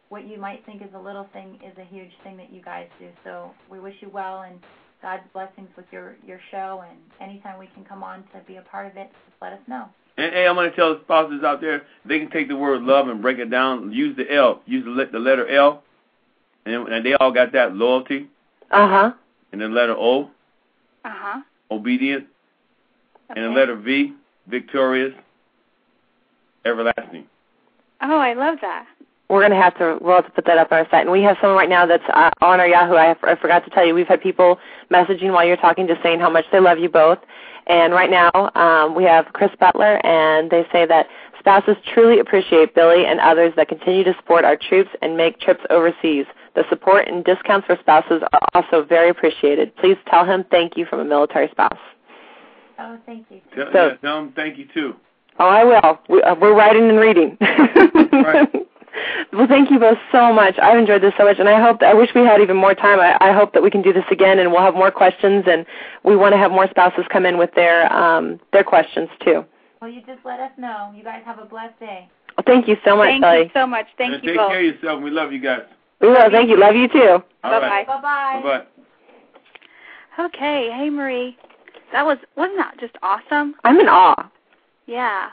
what you might think is a little thing is a huge thing that you guys do. So we wish you well and God's blessings with your your show. And anytime we can come on to be a part of it, just let us know. And hey, I'm going to tell the spouses out there, they can take the word love and break it down. Use the L. Use the, the letter L. And, and they all got that loyalty. Uh huh. And the letter O. Uh huh. Obedient. Okay. And the letter V. Victorious. Everlasting. Oh, I love that. We're going to have to we'll have to put that up on our site, and we have someone right now that's uh, on our Yahoo. I, I forgot to tell you, we've had people messaging while you're talking, just saying how much they love you both. And right now, um, we have Chris Butler, and they say that spouses truly appreciate Billy and others that continue to support our troops and make trips overseas. The support and discounts for spouses are also very appreciated. Please tell him thank you from a military spouse. Oh, thank you. Tell, So- yeah, tell them thank you too. Oh, I will. We, uh, we're writing and reading. Right. Well, thank you both so much. I've enjoyed this so much, and I hope I wish we had even more time. I, I hope that we can do this again, and we'll have more questions, and we want to have more spouses come in with their um, their questions too. Well, you just let us know. You guys have a blessed day. Well, thank you so much, Thank Kelly. you so much. Thank and you take both. care of yourself. We love you guys. We will. Thank you. Love you too. Bye-bye. Bye bye. Bye-bye. Okay. Hey, Marie. That was wasn't that just awesome? I'm in awe. Yeah.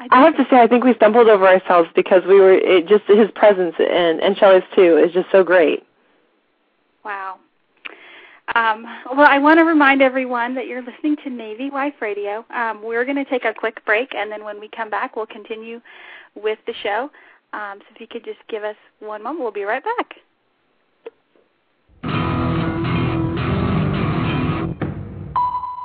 I, I have to say, I think we stumbled over ourselves because we were it just his presence and and Shelly's too is just so great. Wow. Um, well, I want to remind everyone that you're listening to Navy Wife Radio. Um, we're going to take a quick break, and then when we come back, we'll continue with the show. Um, so if you could just give us one moment, we'll be right back.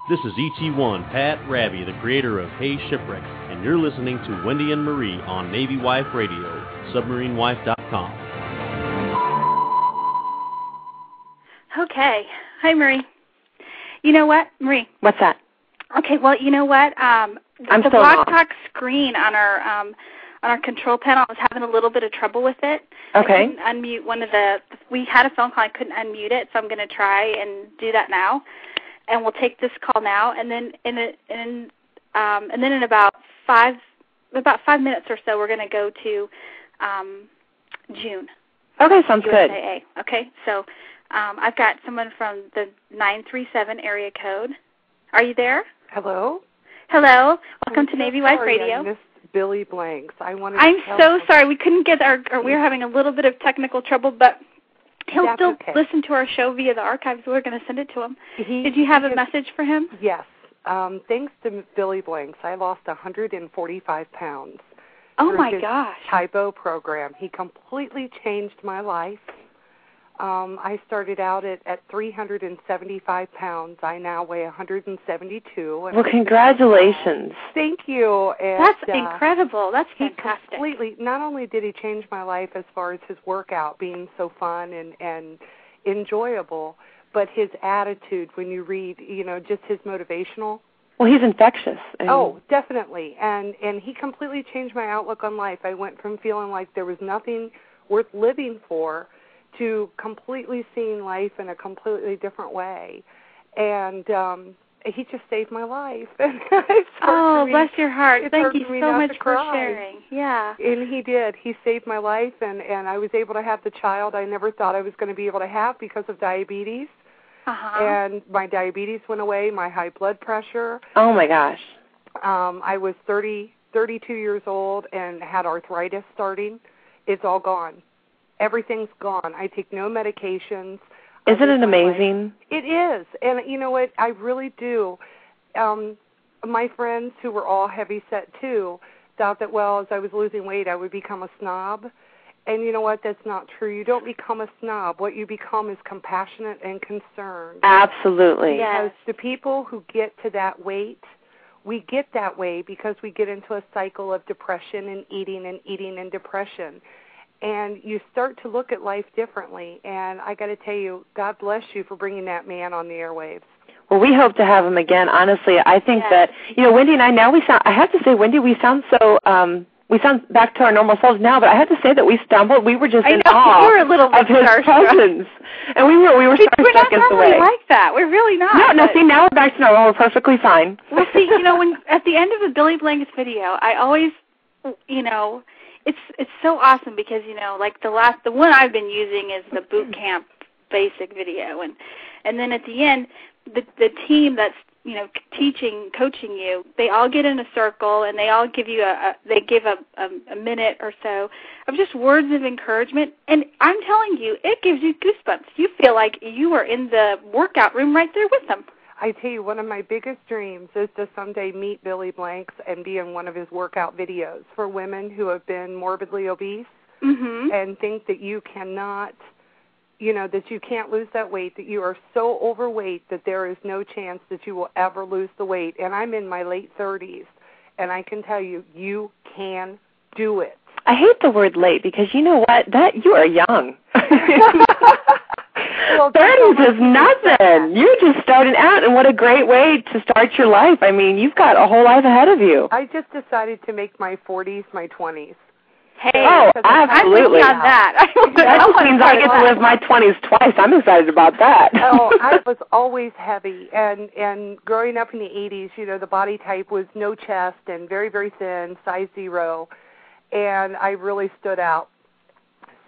This is ET1 Pat Raby, the creator of Hey Shipwreck, and you're listening to Wendy and Marie on Navy Wife Radio, submarinewife.com. Okay. Hi, Marie. You know what, Marie? What's that? Okay. Well, you know what? Um, I'm the still Blog lost. Talk screen on our um, on our control panel I was having a little bit of trouble with it. I Okay. couldn't unmute one of the. We had a phone call. I couldn't unmute it, so I'm going to try and do that now. And we'll take this call now, and then in a, in um, and then in about five about five minutes or so, we're going to go to um, June. Okay, sounds good. USAA. Okay, so Um, I've got someone from the 937 area code. Are you there? Hello. Hello. Welcome I'm to so Navy Wife sorry Radio. I missed Billy Blanks. I wanted. I'm tell so him- sorry. We couldn't get our, or we were having a little bit of technical trouble, but he'll That's still okay. listen to our show via the archives. We're going to send it to him. He, Did you have a he- message for him? Yes. Um, thanks to Billy Blanks, I lost 145 pounds. Oh my his gosh. Tae Bo program. He completely changed my life. Um, I started out at, at 375 pounds. I now weigh 172. and- Well, congratulations. Thank you. And, That's uh, incredible. That's he fantastic. completely not only did he change my life as far as his workout being so fun and and enjoyable but his attitude when you read you know just his motivational Well, he's infectious. Mean, oh definitely and and he completely changed my outlook on life i went from feeling like there was nothing worth living for to completely seeing life in a completely different way and um he just saved my life Oh, bless your heart. Thank you so much for sharing. Yeah. and he did. He saved my life, and and I was able to have the child I never thought I was going to be able to have because of diabetes. Uh-huh. And my diabetes went away. My high blood pressure. Oh my gosh. Um, I was thirty, thirty-two years old and had arthritis starting. It's all gone. Everything's gone. I take no medications. Isn't it amazing? It is, and you know what? I really do. Um, my friends who were all heavy set too thought that well, as I was losing weight, I would become a snob. And you know what? That's not true. You don't become a snob. What you become is compassionate and concerned. Absolutely. Yes. The people who get to that weight, we get that way because we get into a cycle of depression and eating and eating and depression. And you start to look at life differently. And I got to tell you, God bless you for bringing that man on the airwaves. Well, we hope to have him again. Honestly, I think Yes. that you know, Wendy and I now we sound. I have to say, Wendy, we sound so. um we sound back to our normal selves now, but I have to say that we stumbled. We were just I in know, awe we were a little bit of his starstruck. presence, and we were we were We- we're starstruck not normally like that. We're really not. no, no. See, now we're back to normal. We're perfectly fine. well, see, you know, when at the end of the Billy Blanks video, I always, you know, it's it's so awesome because you know, like the last, the one I've been using is the boot camp basic video, and and then at the end, the the team that's you know teaching, coaching you, they all get in a circle and they all give you a, a they give a, a a minute or so of just words of encouragement, and I'm telling you, it gives you goosebumps. You feel like you are in the workout room right there with them. I tell you, one of my biggest dreams is to someday meet Billy Blanks and be in one of his workout videos for women who have been morbidly obese Mhm. and think that you cannot, you know, that you can't lose that weight, that you are so overweight that there is no chance that you will ever lose the weight. And I'm in my late 30s, and I can tell you, you can do it. I hate the word late because you know what? That you are young. Well, Thirties is nothing. You're just starting out, and what a great way to start your life. I mean, you've got a whole life ahead of you. I just decided to make my 40s my 20s. Hey, Oh, because I'm absolutely. on that. That means I get to live my twenties twice. I'm excited about that. oh, I was always heavy, and and growing up in the '80s, you know, the body type was no chest and very very thin, size zero, and I really stood out.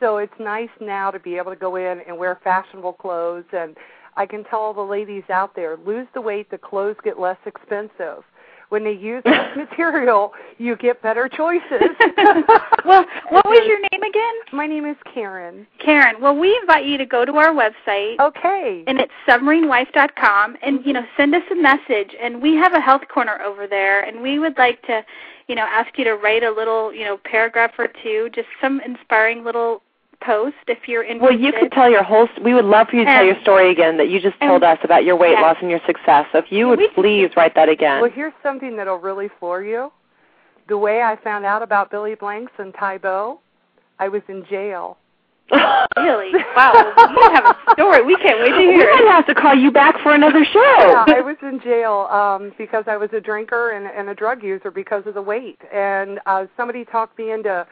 So it's nice now to be able to go in and wear fashionable clothes, and I can tell all the ladies out there, lose the weight, the clothes get less expensive. When they use this material, you get better choices. well, what was your name again? My name is Karen. Karen. Well, we invite you to go to our website. Okay. And it's submarinewife.com, and you know, send us a message. And we have a health corner over there, and we would like to, you know, ask you to write a little, you know, paragraph or two, just some inspiring little post if you're interested. Well, you could tell your whole. We would love for you to tell your story again that you just told us about your weight yeah. loss and your success. So if you would please write that again. Well, here's something that'll really floor you. The way I found out about Billy Blanks and Tae Bo, I was in jail. Really? Wow. you have a story. We can't wait to we hear might it. have to call you back for another show. yeah, I was in jail um because I was a drinker and, and a drug user because of the weight. And uh somebody talked me into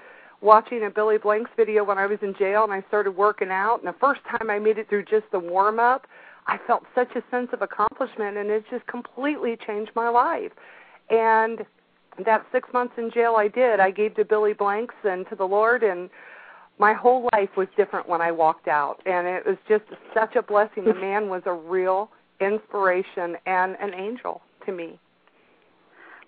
watching a Billy Blanks video when I was in jail and I started working out and the first time I made it through just the warm up, I felt such a sense of accomplishment and it just completely changed my life. And that 6 months in jail I did, I gave to Billy Blanks and to the Lord and my whole life was different when I walked out, and it was just such a blessing. The man was a real inspiration and an angel to me.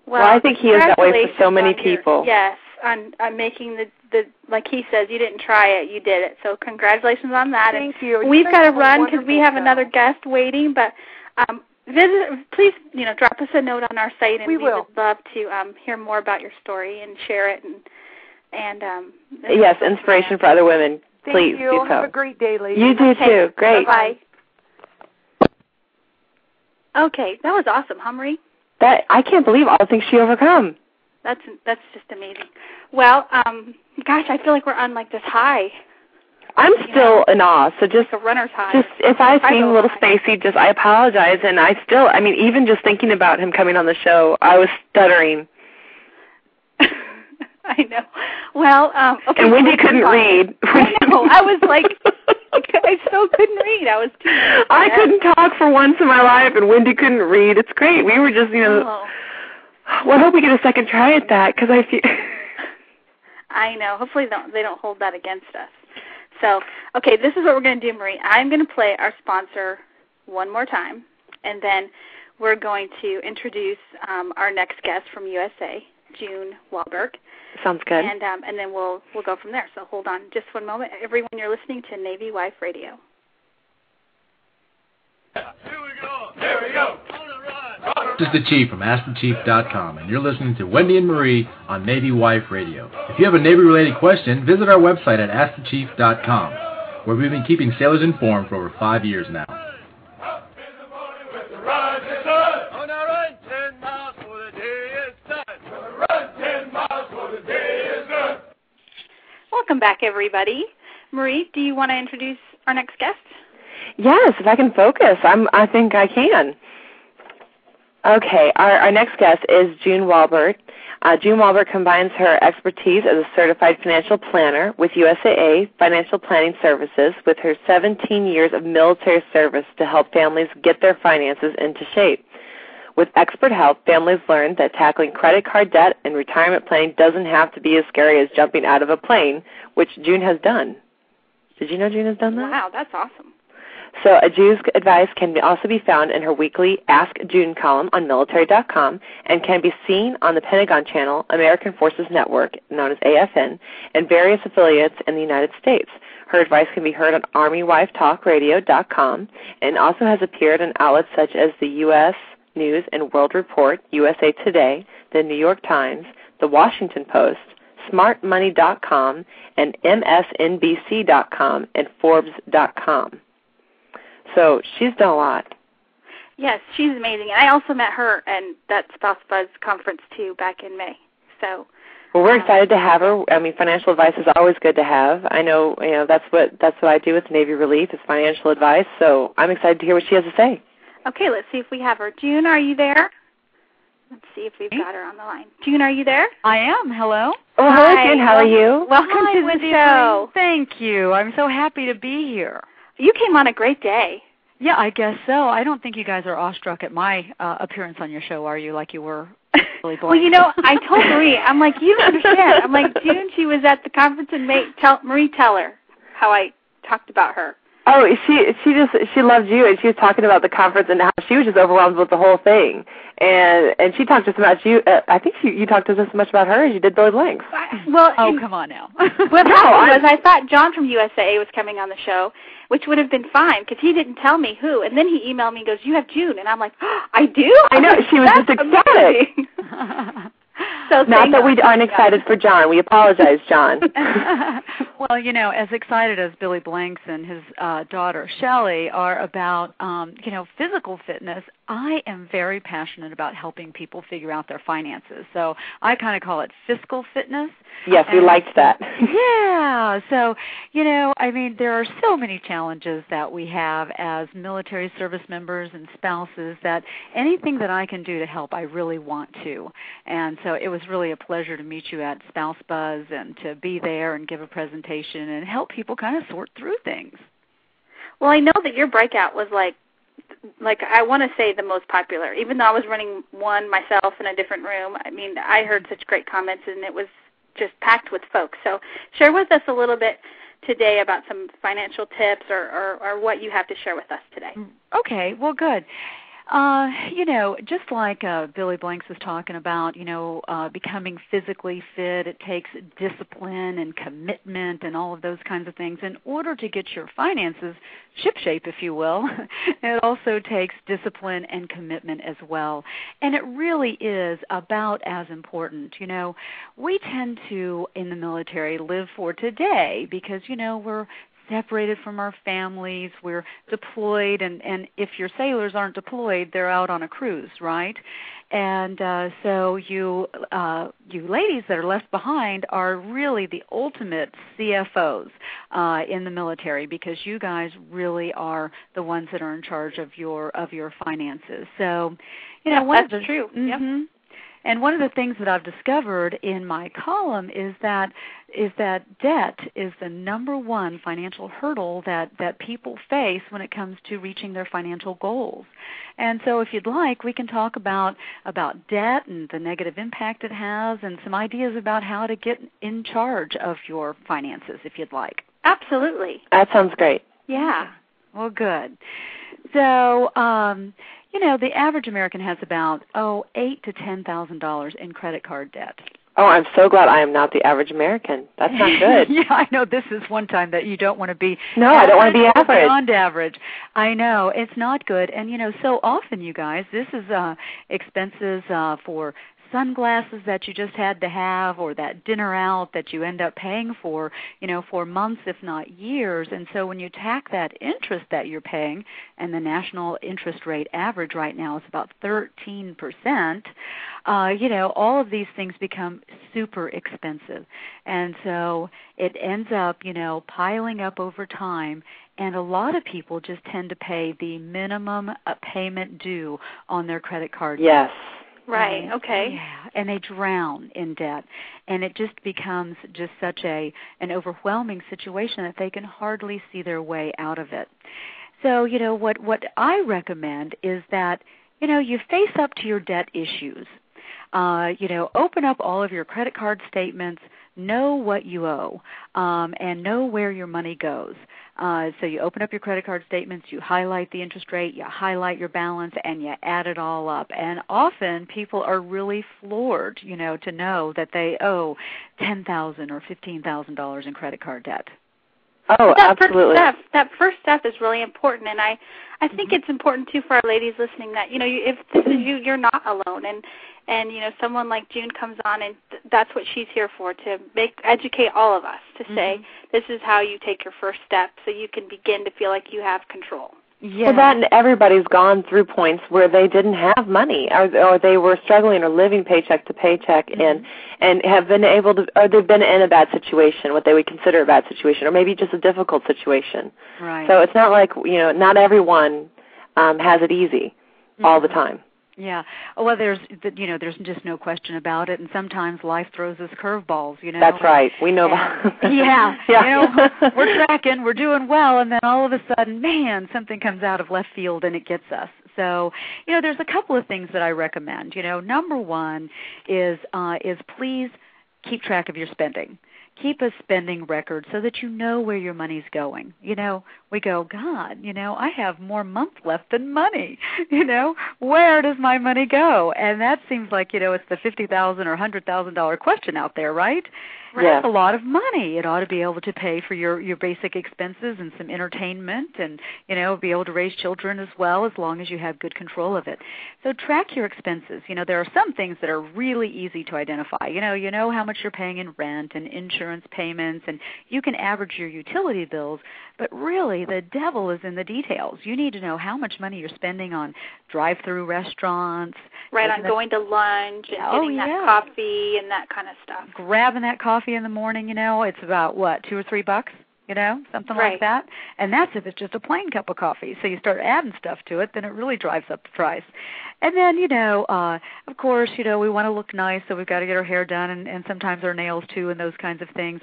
Well, well I think he is that way for so many people. Your, yes, on on making the the like he says, you didn't try it, you did it. So congratulations on that. Thank and you. We've got to run because we have show. another guest waiting, but um, visit. Please, you know, drop us a note on our site, and we, we will. would love to um, hear more about your story and share it. And and um, yes, inspiration for other women. Thank Please you. do so. Have a great day, ladies. You do okay. too. Great. Bye. Okay, that was awesome, huh, Marie? That I can't believe all the things she overcome. That's that's just amazing. Well, um, gosh, I feel like we're on like this high. I'm you still know, in awe. So just like a runner's high. just if I seem a little high. spacey, just I apologize. And I still, I mean, even just thinking about him coming on the show, I was stuttering. I know. Well, um, okay. and Wendy couldn't on. read. I know. I was like, I still couldn't read. I was too. I couldn't talk for once in my life, and Wendy couldn't read. It's great. We were just, you know. Oh, Well, I hope we get a second try at that because I feel. I know. Hopefully, they don't they don't hold that against us. So, okay, this is what we're going to do, Marie. I'm going to play our sponsor one more time, and then we're going to introduce um, our next guest from USA, June Walbert. Sounds good. And um, and then we'll we'll go from there. So hold on just one moment. Everyone, you're listening to Navy Wife Radio. This is the Chief from AskTheChief.com, and you're listening to Wendy and Marie on Navy Wife Radio. If you have a Navy-related question, visit our website at AskTheChief.com, where we've been keeping sailors informed for over five years now. Welcome back, everybody. Marie, do you want to introduce our next guest? Yes, if I can focus, I'm. I think I can. Okay, our, our next guest is June Walbert. Uh, June Walbert combines her expertise as a certified financial planner with USAA Financial Planning Services with her 17 years of military service to help families get their finances into shape. With expert help, families learn that tackling credit card debt and retirement planning doesn't have to be as scary as jumping out of a plane, which June has done. Did you know June has done that? Wow, that's awesome. So a advice can also be found in her weekly Ask June column on military.com and can be seen on the Pentagon Channel, American Forces Network, known as AFN, and various affiliates in the United States. Her advice can be heard on ArmyWifeTalkRadio.com and also has appeared in outlets such as the U.S. News and World Report, USA Today, the New York Times, the Washington Post, SmartMoney.com, and MSNBC.com and Forbes.com. So she's done a lot. Yes, she's amazing. And I also met her and that Spouse Buzz conference too back in May. So Well, we're Um, excited to have her. I mean, financial advice is always good to have. I know, you know, that's what that's what I do with Navy Relief is financial advice. So I'm excited to hear what she has to say. okay, let's see if we have her. June, are you there? Let's see if we've got her on the line. June, are you there? I am. Hello. Oh, hello, Hi. June. How are you? Welcome Hi, to the Wendy. show. Thank you. I'm so happy to be here. You came on a great day. Yeah, I guess so. I don't think you guys are awestruck at my uh, appearance on your show, are you? Like you were really Well, you know, I told Marie, I'm like, you don't understand. I'm like, June, she was at the conference in May. Tell Marie, tell her how I talked about her. Oh, she she just she loved you, and she was talking about the conference and how she was just overwhelmed with the whole thing. And and she talked just about you. Uh, I think she, you talked just as much about her as you did Billy Blanks. Well, Oh, and come on now. what No, happened I- was I thought John from USAA was coming on the show, which would have been fine because he didn't tell me who. And then he emailed me and goes, "You have June," and I'm like, oh, "I do." I know, she was just ecstatic. So Not that we aren't excited for John. We apologize, John. well, you know, as excited as Billy Blanks and his uh, daughter Shelly are about, um, you know, physical fitness, I am very passionate about helping people figure out their finances. So I kind of call it fiscal fitness. yes, we liked that. Yeah. So, you know, I mean, there are so many challenges that we have as military service members and spouses that anything that I can do to help, I really want to. And so it was really a pleasure to meet you at Spouse Buzz and to be there and give a presentation and help people kind of sort through things. Well, I know that your breakout was like, like I want to say the most popular. Even though I was running one myself in a different room, I mean, I heard such great comments, and it was just packed with folks. So share with us a little bit today about some financial tips or, or, or what you have to share with us today. Mm, okay, well, good. Uh, you know, just like uh, Billy Blanks was talking about, you know, uh, becoming physically fit, it takes discipline and commitment and all of those kinds of things. In order to get your finances shipshape, if you will, it also takes discipline and commitment as well. And it really is about as important. You know, we tend to, in the military, live for today because, you know, we're separated from our families. We're deployed, and and if your sailors aren't deployed, they're out on a cruise, right? And uh, so you uh, you ladies that are left behind are really the ultimate CFOs uh, in the military because you guys really are the ones that are in charge of your of your finances. So, you know, yeah, that's the, true. Mm-hmm. Yep. And one of the things that I've discovered in my column is that is that debt is the number one financial hurdle that that people face when it comes to reaching their financial goals. And so if you'd like, we can talk about about debt and the negative impact it has and some ideas about how to get in charge of your finances if you'd like. Absolutely. That sounds great. Yeah. Well, good. So, um, you know, the average American has about oh eight to ten thousand dollars in credit card debt. Oh, I'm so glad I am not the average American. That's not good. yeah, I know this is one time that you don't want to be. No, I don't want to be average. Beyond average. I know it's not good, and you know, so often, you guys, this is uh expenses uh for sunglasses that you just had to have or that dinner out that you end up paying for, you know, for months if not years. And so when you tack that interest that you're paying, and the national interest rate average right now is about 13%, uh, you know, all of these things become super expensive. And so it ends up, you know, piling up over time and a lot of people just tend to pay the minimum uh, payment due on their credit card. Yes. Right. And, okay. Yeah, and they drown in debt, and it just becomes just such a an overwhelming situation that they can hardly see their way out of it. So, you know, what what I recommend is that you know you face up to your debt issues. Uh, you know, open up all of your credit card statements, know what you owe, um, and know where your money goes. Uh, so you open up your credit card statements, you highlight the interest rate, you highlight your balance, and you add it all up. And often people are really floored, you know, to know that they owe ten thousand or fifteen thousand dollars in credit card debt. Oh, that absolutely. First step, that first step is really important, and I, I think Mm-hmm. it's important too for our ladies listening that you know you, if this is you, you're not alone, and and you know someone like June comes on, and th- that's what she's here for to make educate all of us to say Mhm. this is how you take your first step, so you can begin to feel like you have control. Yeah. Well, that and everybody's gone through points where they didn't have money, or, or they were struggling or living paycheck to paycheck, Mm-hmm. and and have been able to, or they've been in a bad situation, what they would consider a bad situation, or maybe just a difficult situation. right. So it's not like you know, not everyone um, has it easy all the Mhm. time. Yeah. Well, there's you know there's just no question about it, and sometimes life throws us curveballs. You know. That's right. We know And- about. yeah. yeah. You know, we're tracking, we're doing well, and then all of a sudden, man, something comes out of left field and it gets us. So, you know, there's a couple of things that I recommend. You know, number one is uh, is please keep track of your spending. Keep a spending record so that you know where your money's going. You know, we go, God, you know, I have more month left than money. You know, where does my money go? And that seems like, you know, it's the fifty thousand or hundred thousand dollar question out there, right? Yeah. A lot of money. It ought to be able to pay for your your basic expenses and some entertainment, and you know, be able to raise children as well, as long as you have good control of it. So track your expenses. You know, there are some things that are really easy to identify. You know, you know how much you're paying in rent and insurance payments, and you can average your utility bills. But really, the devil is in the details. You need to know how much money you're spending on drive-through restaurants, Right on the- going to lunch and Oh, getting that yeah. coffee and that kind of stuff. grabbing that coffee in the morning, you know, it's about what, two or three bucks, you know, something Right. like that. And that's if it's just a plain cup of coffee. So you start adding stuff to it, then it really drives up the price. And then, you know, uh of course, you know, we want to look nice, so we've got to get our hair done and, and sometimes our nails too and those kinds of things.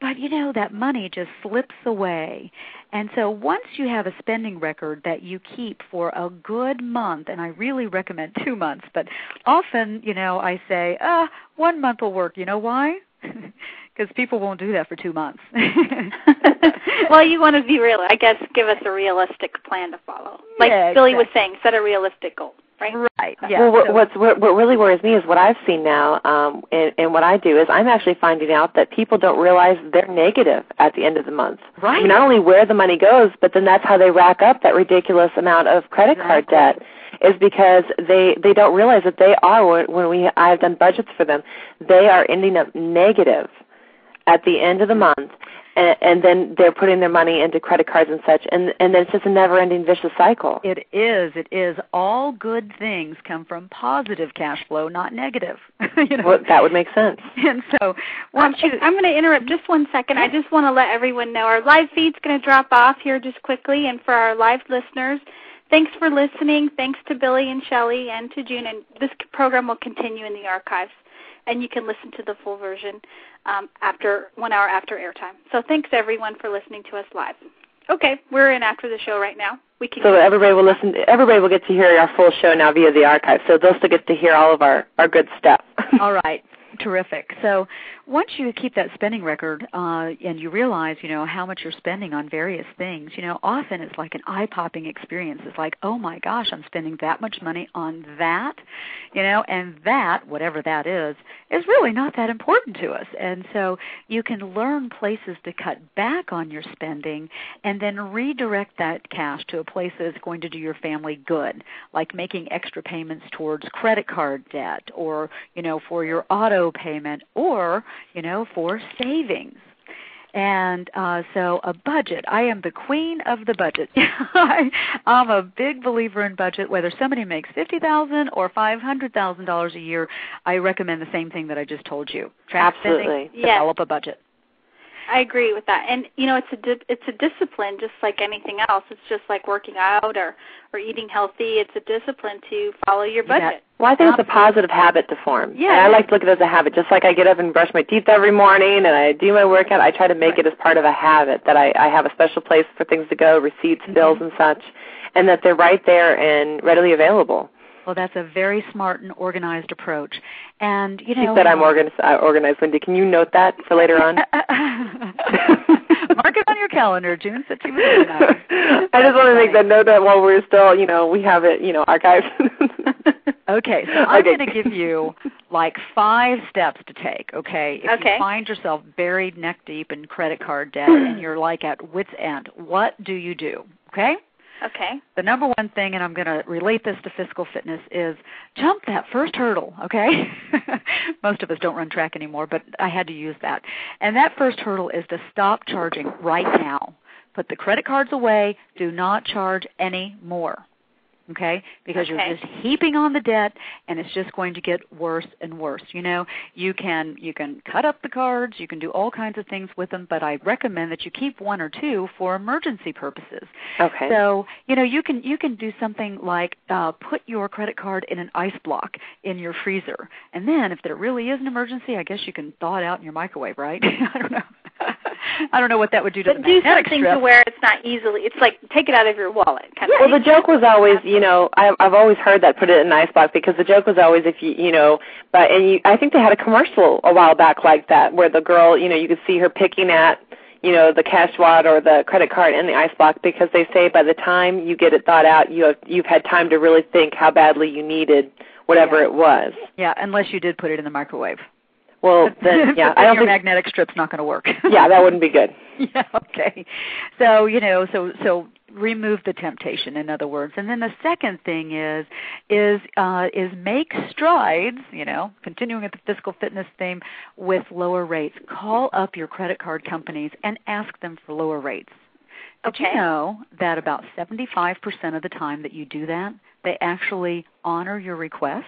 But you know, that money just slips away. And so once you have a spending record that you keep for a good month, and I really recommend two months, but often, you know, I say, uh, one month will work. You know why? because people won't do that for two months. well, you want to be real. I guess give us a realistic plan to follow. Like Yeah, Billy was saying, set a realistic goal, right? Right. Yeah. well, what, so- what's what, what really worries me is what I've seen now, um, and, and what I do is I'm actually finding out that people don't realize they're negative at the end of the month. I right. mean, not only where the money goes, but then that's how they rack up that ridiculous amount of credit card debt. Is because they they don't realize that they are when when we I've done budgets for them, they are ending up negative at the end of the month, and, and then they're putting their money into credit cards and such, and and then it's just a never-ending vicious cycle. It is. It is. All good things come from positive cash flow, not negative. you know. Well, that would make sense. and so Um, once you I'm going to interrupt just one second. I just want to let everyone know our live feed's going to drop off here just quickly. And for our live listeners, thanks for listening. Thanks to Billy and Shelly and to June. And this program will continue in the archives, and you can listen to the full version um, after one hour after airtime. So thanks everyone for listening to us live. Okay, we're in after the show right now. We can. So everybody will listen. Everybody will get to hear our full show now via the archive. So they'll still get to hear all of our our good stuff. All right. Terrific. So once you keep that spending record uh, and you realize, you know, how much you're spending on various things, you know, often it's like an eye-popping experience. It's like, oh my gosh, I'm spending that much money on that, you know, and that, whatever that is, is really not that important to us. And so you can learn places to cut back on your spending and then redirect that cash to a place that's going to do your family good, like making extra payments towards credit card debt or, you know, for your auto payment or, you know, for savings. And uh, so a budget. I am the queen of the budget. I, I'm a big believer in budget. Whether somebody makes fifty thousand or five hundred thousand dollars a year, I recommend the same thing that I just told you. Track Absolutely. spending, Yes. develop a budget. I agree with that. And you know, it's a di- it's a discipline just like anything else. It's just like working out or or eating healthy. It's a discipline to follow your budget. Well, I think it's a positive habit to form. Yeah, And I like to look at it as a habit. Just like I get up and brush my teeth every morning and I do my workout, I try to make it as part of a habit that I, I have a special place for things to go, receipts, Mm-hmm. bills, and such, and that they're right there and readily available. Well, that's a very smart and organized approach. And you She know, said I'm organized, uh, organized, Wendy. Can you note that for later on? Mark it on your calendar, June said she was organized. I just want to make that note that while we're still, you know, we have it, you know, archived. Okay, so I'm Okay. going to give you like five steps to take. Okay, if Okay. you find yourself buried neck deep in credit card debt and you're like at wit's end, what do you do? Okay. Okay. The number one thing, and I'm going to relate this to physical fitness, is jump that first hurdle, okay? Most of us don't run track anymore, but I had to use that. And that first hurdle is to stop charging right now. Put the credit cards away. Do not charge any more. Okay? Because Okay. you're just heaping on the debt and it's just going to get worse and worse. You know, you can you can cut up the cards, you can do all kinds of things with them, but I recommend that you keep one or two for emergency purposes. okay. So you know you can you can do something like uh, put your credit card in an ice block in your freezer, and then if there really is an emergency, I guess you can thaw it out in your microwave, right? I don't know. I don't know what that would do to But the do something strip. to where it's not easily. It's like take it out of your wallet, kind Well, of. the joke was always, you know, I, I've always heard that put it in an ice box because the joke was always if you, you know, but and you, I think they had a commercial a while back like that where the girl, you know, you could see her picking at, you know, the cash wad or the credit card in the ice block because they say by the time you get it thought out, you have you've had time to really think how badly you needed whatever Yeah. it was. Yeah, unless you did put it in the microwave. Well, then yeah, I don't think magnetic strip's not going to work. yeah, that wouldn't be good. yeah okay. So you know so so remove the temptation in other words. And then the second thing is is uh is make strides you know continuing with the physical fitness theme with lower rates. Call up your credit card companies and ask them for lower rates. Did you know that about 75% of the time that you do that they actually honor your request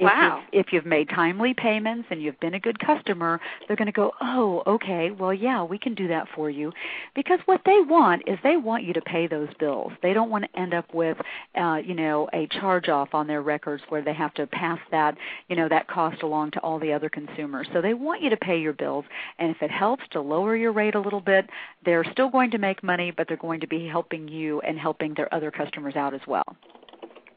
wow. you've, if you've made timely payments and you've been a good customer, they're going to go, "Oh, okay. Well, yeah, we can do that for you." Because what they want is they want you to pay those bills. They don't want to end up with uh, you know, a charge off on their records where they have to pass that, you know, that cost along to all the other consumers. So they want you to pay your bills, and if it helps to lower your rate a little bit, they're still going to make money, but they're going to be helping you and helping their other customers out as well.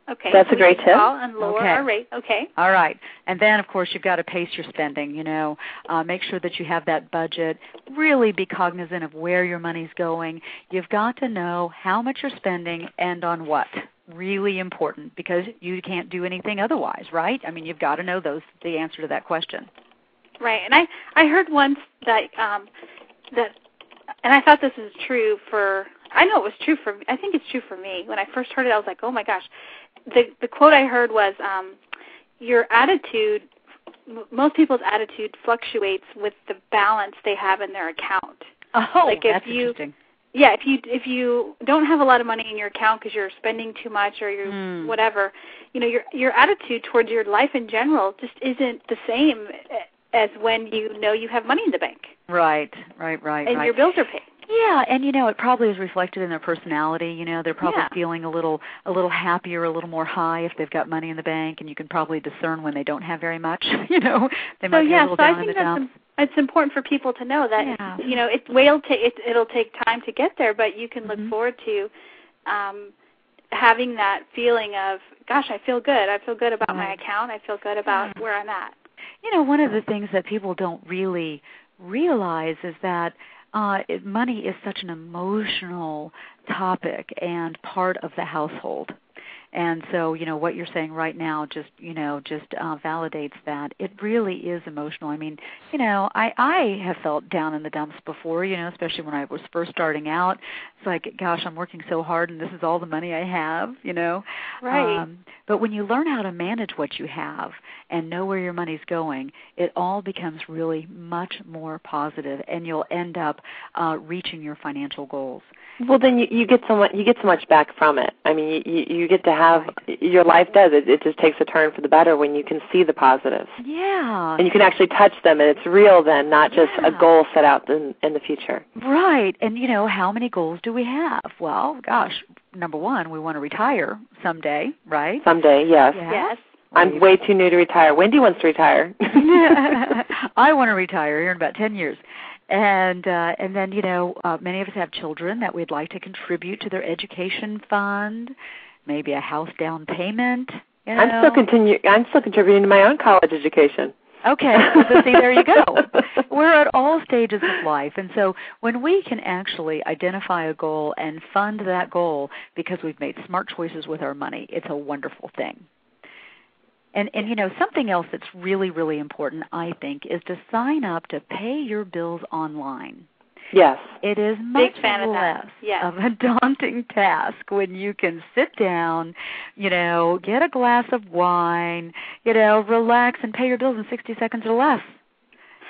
Okay. That's a great tip. And lower Okay. our rate. Okay. All right. And then, of course, you've got to pace your spending. You know, uh, make sure that you have that budget. Really be cognizant of where your money's going. You've got to know how much you're spending and on what. Really important because you can't do anything otherwise, right? I mean, you've got to know those the answer to that question. Right. And I I heard once that um that and I thought this is true for I know it was true for I think it's true for me. When I first heard it I was like, "Oh my gosh." The the quote I heard was um your attitude m- most people's attitude fluctuates with the balance they have in their account. Oh, Like if that's you- interesting. Yeah, if you if you don't have a lot of money in your account because you're spending too much or you're Hmm. whatever, you know your your attitude towards your life in general just isn't the same as when you know you have money in the bank Right, right, right, and right. your bills are paid. Yeah, and you know it probably is reflected in their personality. You know, they're probably Yeah. feeling a little a little happier, a little more high if they've got money in the bank, and you can probably discern when they don't have very much. You know, they So might be a yeah, little so I down in think the that's dumps. im- it's important for people to know that Yeah. you know it will take it, it'll take time to get there, but you can look Mhm. forward to um having that feeling of gosh, I feel good. I feel good about my account. I feel good about Yeah. where I'm at. You know, one of the things that people don't really realize is that uh, money is such an emotional topic and part of the household. And so, you know, what you're saying right now just, you know, just uh, validates that. It really is emotional. I mean, you know, I I have felt down in the dumps before, you know, especially when I was first starting out. It's like, gosh, I'm working so hard and this is all the money I have, you know. Right. Um, but when you learn how to manage what you have and know where your money's going, it all becomes really much more positive, and you'll end up uh, reaching your financial goals. Well, then you, you get so much you get so much back from it. I mean, you you get to have your life does it. It just takes a turn for the better when you can see the positives Yeah. and you can actually touch them, and it's real then, not just a goal set out in in the future. Right. And you know, how many goals do we have? Well, gosh, number one, we want to retire someday, right? Someday, yes. Yeah. Yes. I'm way too new to retire. Wendy wants to retire. I want to retire here in about ten years, and uh, and then you know uh, many of us have children that we'd like to contribute to their education fund, maybe a house down payment. You know? I'm still continue. I'm still contributing to my own college education. Okay, so see, there you go. We're at all stages of life, and so when we can actually identify a goal and fund that goal because we've made smart choices with our money, it's a wonderful thing. And and you know something else that's really really important, I think, is to sign up to pay your bills online. Yes. It is much of less. Yes. of a daunting task when you can sit down, you know, get a glass of wine, you know, relax and pay your bills in 60 seconds or less.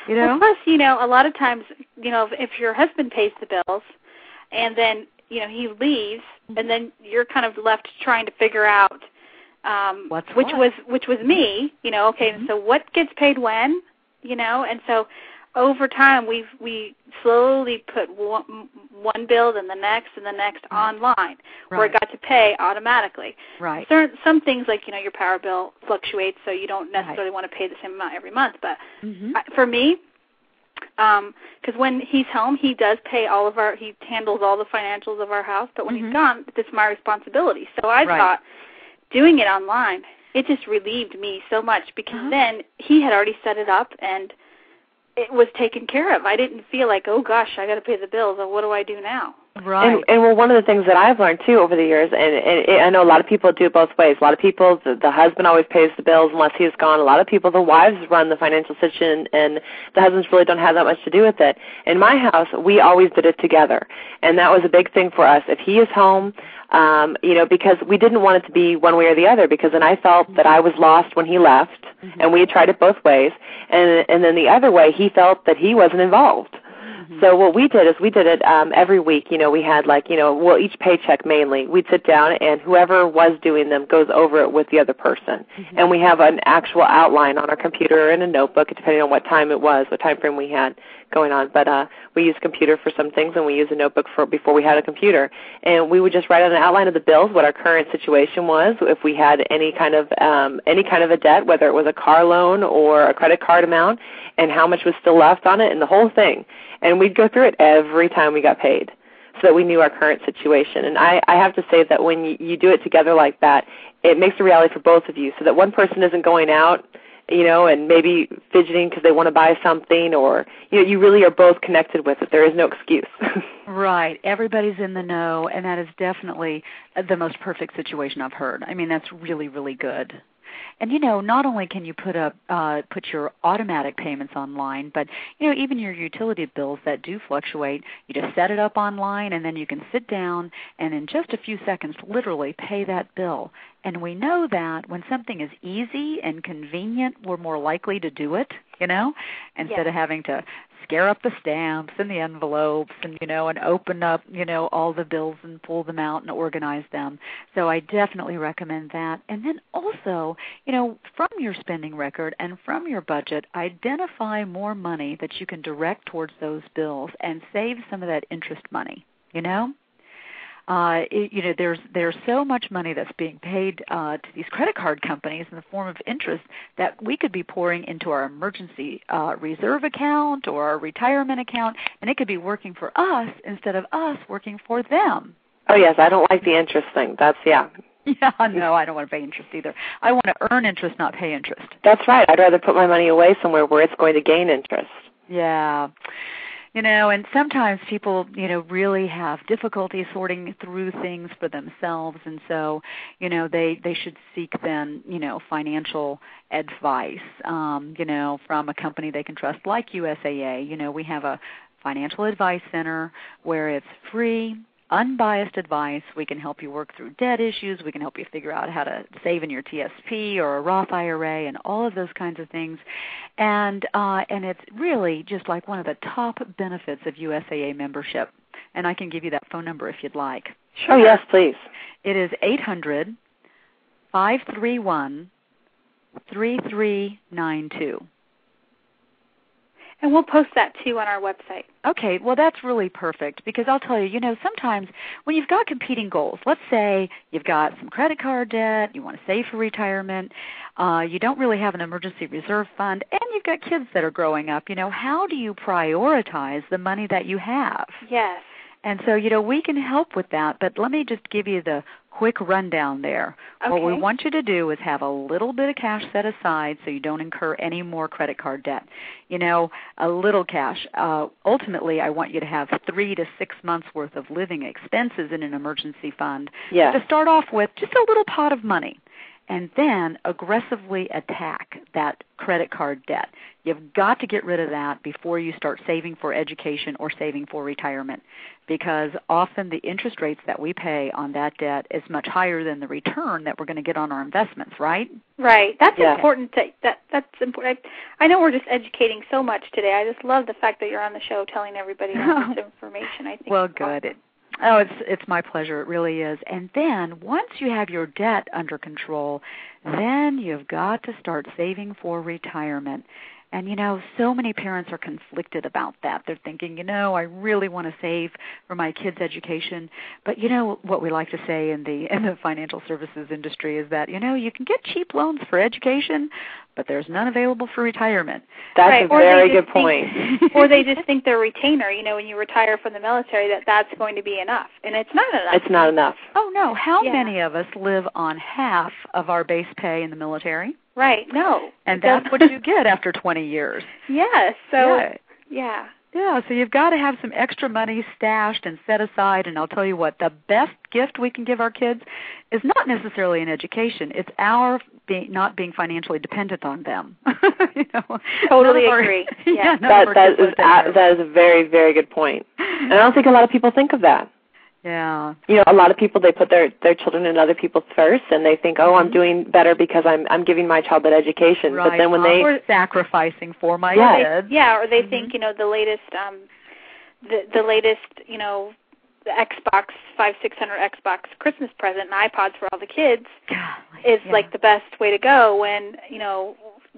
You know? Well, plus, you know, a lot of times, you know, if your husband pays the bills, and then you know he leaves, and then you're kind of left trying to figure out um, What's which what? was which was me. You know, okay, Mhm. so what gets paid when? You know, and so over time we've we slowly put one, one bill and the next and the next Right. online where Right. it got to pay automatically. right. Certain some things like you know your power bill fluctuates, so you don't necessarily want to pay the same amount every month. But Mhm. I- for me, because when he's home, he does pay all of our he handles all the financials of our house. But when Mhm. he's gone, it's my responsibility. So I Right. thought doing it online, it just relieved me so much because Uh-huh. then he had already set it up and it was taken care of. I didn't feel like, oh gosh, I got to pay the bills. What do I do now? Right. And, and well, one of the things that I've learned too over the years, and, and it, I know a lot of people do it both ways. A lot of people, the, the husband always pays the bills unless he's gone. A lot of people, the wives run the financial situation, and the husbands really don't have that much to do with it. In my house, we always did it together, and that was a big thing for us. If he is home, um, you know, because we didn't want it to be one way or the other, because then I felt that I was lost when he left, and we had tried it both ways, and and then the other way, he felt that he wasn't involved. So what we did is we did it um, every week. You know, we had like you know, well, each paycheck mainly. We'd sit down and whoever was doing them goes over it with the other person, and we have an actual outline on our computer or in a notebook, depending on what time it was, what time frame we had going on. But uh, we use computer for some things, and we use a notebook for before we had a computer. And we would just write on an outline of the bills what our current situation was, if we had any kind of um, any kind of a debt, whether it was a car loan or a credit card amount, and how much was still left on it, and the whole thing. And we'd go through it every time we got paid so that we knew our current situation. And I, I have to say that when you, you do it together like that, it makes a reality for both of you, so that one person isn't going out, you know, and maybe fidgeting because they want to buy something, or you know, you really are both connected with it. There is no excuse. right. Everybody's in the know, and that is definitely the most perfect situation I've heard. I mean, that's really, really good. And you know, not only can you put up uh, put your automatic payments online, but you know, even your utility bills that do fluctuate, you just set it up online, and then you can sit down and in just a few seconds, literally pay that bill. And we know that when something is easy and convenient, we're more likely to do it, you know, instead yes. of having to scare up the stamps and the envelopes and you know and open up you know all the bills and pull them out and organize them. So i definitely recommend that. And then also you know from your spending record and from your budget identify more money that you can direct towards those bills and save some of that interest money you know uh, it, you know, there's there's so much money that's being paid uh, to these credit card companies in the form of interest that we could be pouring into our emergency uh, reserve account or our retirement account, and it could be working for us instead of us working for them. Oh yes, I don't like the interest thing. That's yeah. Yeah, no, I don't want to pay interest either. I want to earn interest, not pay interest. That's right. I'd rather put my money away somewhere where it's going to gain interest. Yeah you know and sometimes people you know really have difficulty sorting through things for themselves and so you know they they should seek then you know financial advice um you know from a company they can trust like USAA you know we have a financial advice center where it's free unbiased advice. We can help you work through debt issues. We can help you figure out how to save in your TSP or a Roth IRA and all of those kinds of things. And uh, and it's really just like one of the top benefits of USAA membership. And I can give you that phone number if you'd like. Sure. Oh yes, please. It is eight hundred five three one three three nine two. And we'll post that too on our website. Okay, well that's really perfect because I'll tell you, you know, sometimes when you've got competing goals, let's say you've got some credit card debt, you want to save for retirement, uh, you don't really have an emergency reserve fund, and you've got kids that are growing up, you know, how do you prioritize the money that you have? Yes. And so, you know, we can help with that, but let me just give you the quick rundown there. Okay. What we want you to do is have a little bit of cash set aside so you don't incur any more credit card debt. You know, a little cash. Uh, ultimately, I want you to have three to six months worth of living expenses in an emergency fund. Yes. To start off with, just a little pot of money and then aggressively attack that credit card debt. You've got to get rid of that before you start saving for education or saving for retirement because often the interest rates that we pay on that debt is much higher than the return that we're going to get on our investments, right? Right. That's yeah. important to that that's important. I, I know we're just educating so much today. I just love the fact that you're on the show telling everybody all this information. I think Well, good. It, Oh, it's it's my pleasure. It really is. And then once you have your debt under control, then you've got to start saving for retirement. And you know, so many parents are conflicted about that. They're thinking, you know, I really want to save for my kids' education, but you know what we like to say in the in the financial services industry is that, you know, you can get cheap loans for education, but there's none available for retirement. That's right. a very good think, point. or they just think their retainer, you know, when you retire from the military that that's going to be enough, and it's not enough. It's not enough. Oh no, how Yeah. many of us live on half of our base pay in the military? Right. No. And that's what you get after 20 years. Yes. So yeah. yeah. Yeah, so you've got to have some extra money stashed and set aside. And I'll tell you what, the best gift we can give our kids is not necessarily an education. It's our being, not being financially dependent on them. you know, Totally none our- agree. yeah, Yeah. none That of our that kids is live there. a, that is a very very good point. And I don't think a lot of people think of that. Yeah. You know, a lot of people they put their their children and other people's first, and they think, oh, I'm Mhm. doing better because I'm I'm giving my child that education. Right. But then when they Or sacrificing for my Yeah. kids. Yeah, or they Mhm. think you know the latest um the the latest you know the Xbox five six hundred Xbox Christmas present and iPods for all the kids Golly, is yeah. like the best way to go when you know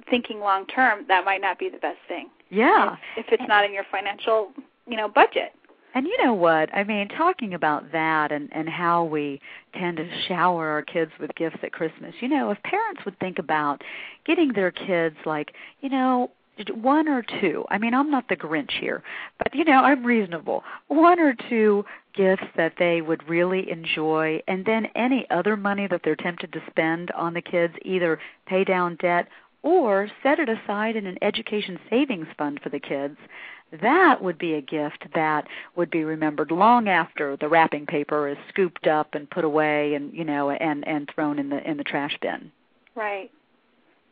thinking long term that might not be the best thing yeah. if, if it's not in your financial you know budget. And you know what? I mean, talking about that and and how we tend to shower our kids with gifts at Christmas. You know, if parents would think about getting their kids like, you know, one or two. I mean, I'm not the Grinch here, but you know, I'm reasonable. One or two gifts that they would really enjoy, and then any other money that they're tempted to spend on the kids, either pay down debt or set it aside in an education savings fund for the kids. That would be a gift that would be remembered long after the wrapping paper is scooped up and put away and you know and and thrown in the in the trash bin. Right.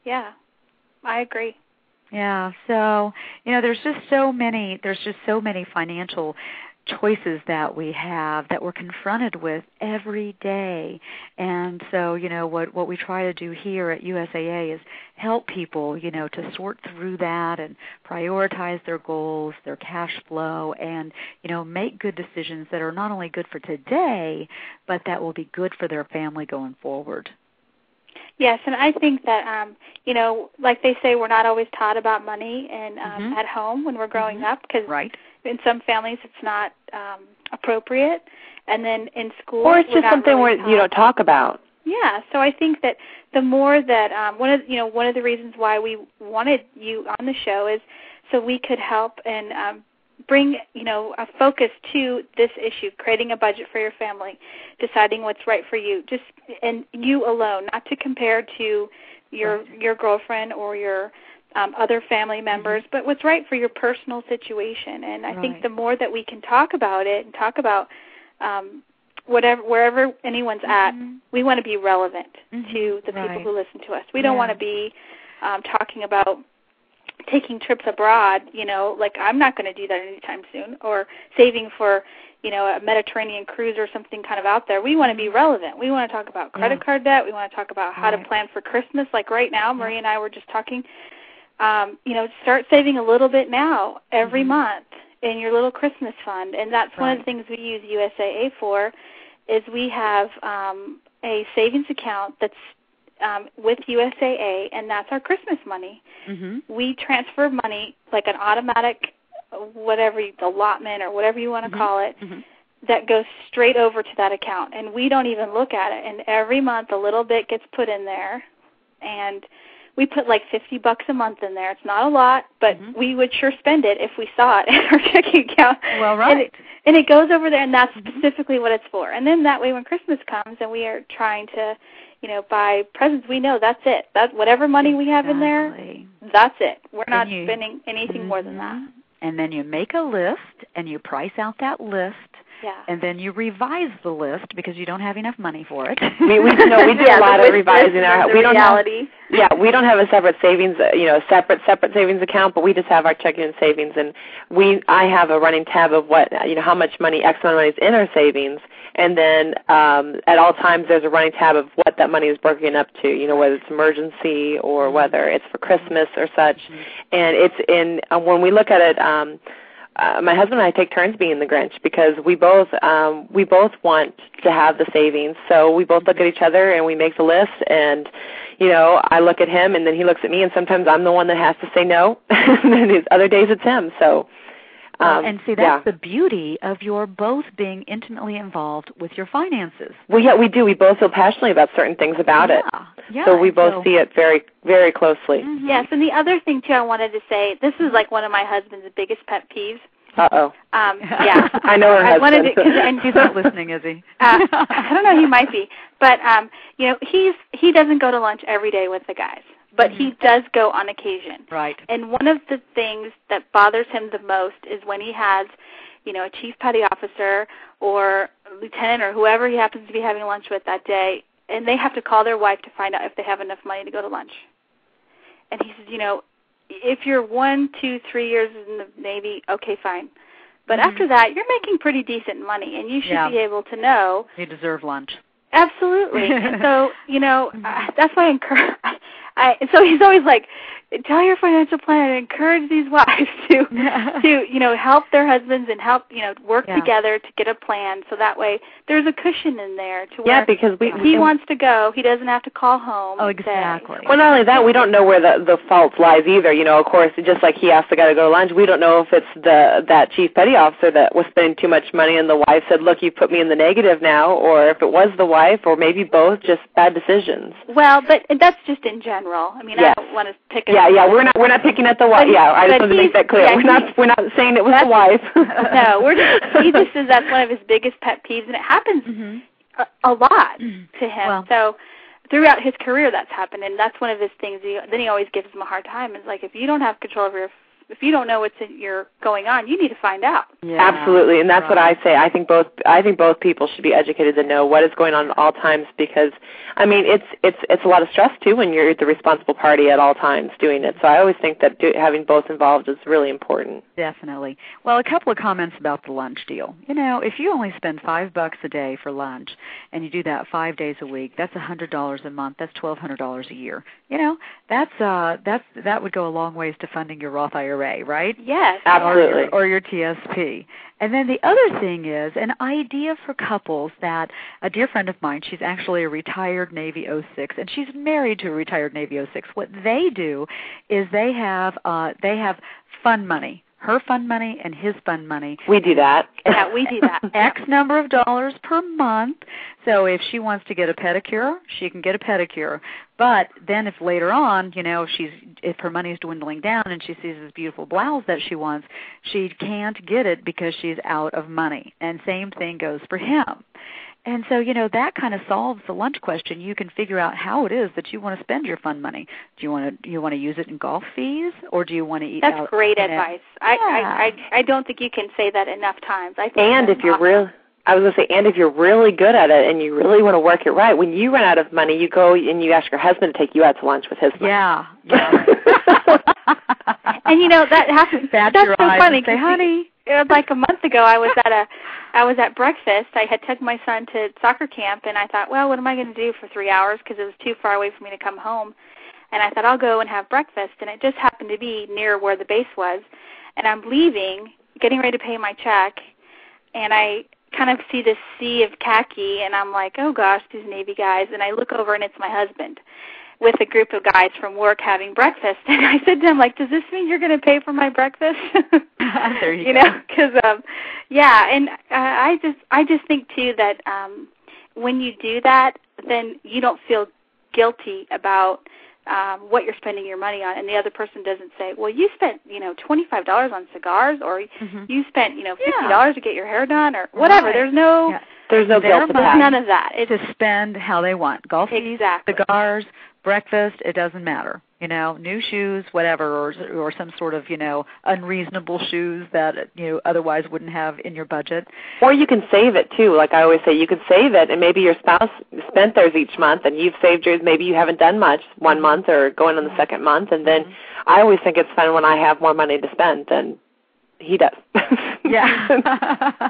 Yeah. I agree. Yeah, so you know, there's just so many. There's just so many financial choices that we have that we're confronted with every day. And so, you know, what what we try to do here at USAA is help people, you know, to sort through that and prioritize their goals, their cash flow and, you know, make good decisions that are not only good for today, but that will be good for their family going forward. Yes, and I think that um, you know, like they say, we're not always taught about money and um, mm-hmm. at home when we're growing mm-hmm. up because right. In some families it's not um, appropriate, and then in school or it's just something really where you don't talk about. Yeah, so I think that the more that um, one of you know one of the reasons why we wanted you on the show is so we could help and um, bring you know a focus to this issue creating a budget for your family deciding what's right for you. Just and you alone not to compare to your your girlfriend or your um, other family Mm-hmm. members but what's right for your personal situation and i right. think the more that we can talk about it and talk about um, whatever wherever anyone's mm-hmm. at we want to be relevant mm-hmm. to the right. people who listen to us we don't want to be um, talking about taking trips abroad, you know, like I'm not going to do that anytime soon, or saving for, you know, a Mediterranean cruise or something kind of out there. We want to be relevant. We want to talk about credit yeah. card debt. We want to talk about how right. to plan for Christmas. Like right now, Marie and I were just talking. Um, you know, start saving a little bit now every mm-hmm. month in your little Christmas fund, and that's right. one of the things we use USAA for. Is we have um, a savings account that's um, with USAA, and that's our Christmas money. Mm-hmm. We transfer money like an automatic, whatever allotment or whatever you want to mm-hmm. call it, mm-hmm. that goes straight over to that account, and we don't even look at it. And every month, a little bit gets put in there, and we put like fifty bucks a month in there. It's not a lot, but mm-hmm. we would sure spend it if we saw it in our checking account. Well, right. And it, and it goes over there, and that's mm-hmm. specifically what it's for. And then that way, when Christmas comes, and we are trying to you know, buy presents, we know that's it. That whatever money we have in there, that's it. We're not you, spending anything mm-hmm. more than that. And then you make a list and you price out that list. Yeah. And then you revise the list because you don't have enough money for it. we we no we do yeah, a lot of revising our we don't reality. Have, yeah, we don't have a separate savings, uh, you know, a separate separate savings account, but we just have our checking and savings, and we I have a running tab of what you know how much money X amount of money is in our savings, and then um, at all times there's a running tab of what that money is broken up to, you know, whether it's emergency or Mm-hmm. whether it's for Christmas or such, and it's in uh, when we look at it. Um, uh, my husband and I take turns being the Grinch because we both um, we both want to have the savings. So we both look at each other and we make the list. And you know, I look at him and then he looks at me, and sometimes I'm the one that has to say no. and then other days it's him. So. Well, Um, and see, that's yeah. the beauty of your both being intimately involved with your finances. Well, yeah, we do. We both feel passionately about certain things about yeah. it. Yeah. so we both so- see it very, very closely. Mhm. Yes, and the other thing too, I wanted to say, this is like one of my husband's biggest pet peeves. Uh oh. Um, yeah, I know her I wanted to, cause, and He's not listening, is he? uh, I don't know. He might be, but um, you know, he's he doesn't go to lunch every day with the guys, but he does go on occasion. Right. And one of the things that bothers him the most is when he has, you know, a chief petty officer or a lieutenant or whoever he happens to be having lunch with that day, and they have to call their wife to find out if they have enough money to go to lunch. And he says, you know, if you're one, two, three years in the Navy, okay, fine. But Mhm. after that, you're making pretty decent money, and you should Yeah. be able to know You deserve lunch. Absolutely. so, you know, uh, that's why I encourage. I, so he's always like, tell your financial planner to encourage these wives to to you know help their husbands and help you know work Yeah. together to get a plan so that way there's a cushion in there to Yeah, where because we if he wants to go he doesn't have to call home Oh, and say- exactly. Well, not only that, we don't know where the the fault lies either. You know, of course, just like he asked the guy to go to lunch, we don't know if it's the that chief petty officer that was spending too much money, and the wife said, "Look, you put me in the negative now," or if it was the wife, or maybe both, just bad decisions. well but that's just in general i mean Yes. i don't want to pick a Yeah, yeah, yeah. We're not we're not picking at the wife. Yeah, I just want to make that clear. Yeah, we're not we're not saying it was the wife. no, we're just he just says that's one of his biggest pet peeves, and it happens mm-hmm. a, a lot to him. Well, so throughout his career, that's happened, and that's one of his things. He, then he always gives him a hard time. It's like if you don't have control of your if you don't know what's in your going on, you need to find out. Yeah, Absolutely, and that's right. what I say. I think both I think both people should be educated to know what is going on at all times because I mean it's it's it's a lot of stress too when you're the responsible party at all times doing it. So I always think that do, having both involved is really important. Definitely. Well, a couple of comments about the lunch deal. You know, if you only spend five bucks a day for lunch and you do that five days a week, that's a hundred dollars a month. That's twelve hundred dollars a year. You know, that's uh that's that would go a long ways to funding your Roth IRA, right? Yes. Absolutely. Or your, or your TSP. And then the other thing is an idea for couples that a dear friend of mine, she's actually a retired Navy 06 and she's married to a retired Navy 06. What they do is they have uh they have fun money her fund money and his fund money. We do that. Yeah, we do that. X number of dollars per month. So if she wants to get a pedicure, she can get a pedicure. But then if later on, you know, she's if her money's dwindling down and she sees this beautiful blouse that she wants, she can't get it because she's out of money. And same thing goes for him. And so, you know, that kind of solves the lunch question. You can figure out how it is that you want to spend your fund money. Do you want to do you want to use it in golf fees or do you want to eat That's out? great advice. I, I I I don't think you can say that enough times. I think And if you're awesome. real I was going to say, and if you're really good at it and you really want to work it right, when you run out of money, you go and you ask your husband to take you out to lunch with his money. Yeah. Yeah. and you know that happens. That's your so eyes funny. and say, 'cause honey. Like a month ago I was at a I was at breakfast. I had took my son to soccer camp and I thought, well, what am I going to do for 3 hours because it was too far away for me to come home. And I thought I'll go and have breakfast and it just happened to be near where the base was. And I'm leaving, getting ready to pay my check, and I kind of see this sea of khaki and I'm like, "Oh gosh, these navy guys." And I look over and it's my husband with a group of guys from work having breakfast. And I said to him, like, does this mean you're going to pay for my breakfast? there you, you go. know, because um, yeah, and uh, I just I just think too that um, when you do that, then you don't feel guilty about um, what you're spending your money on, and the other person doesn't say, well, you spent you know twenty five dollars on cigars, or Mhm. you spent you know fifty Yeah. dollars to get your hair done, or whatever. Right. There's no Yeah. There's no guilt to money. there's that. none of that. It's to spend how they want. Golf Exactly. cigars, breakfast, it doesn't matter. You know, new shoes, whatever, or or some sort of you know unreasonable shoes that you know otherwise wouldn't have in your budget. Or you can save it too. Like I always say, you can save it, and maybe your spouse spent theirs each month, and you've saved yours. Maybe you haven't done much one month or going on the second month, and then mm-hmm. I always think it's fun when I have more money to spend than he does. Yeah.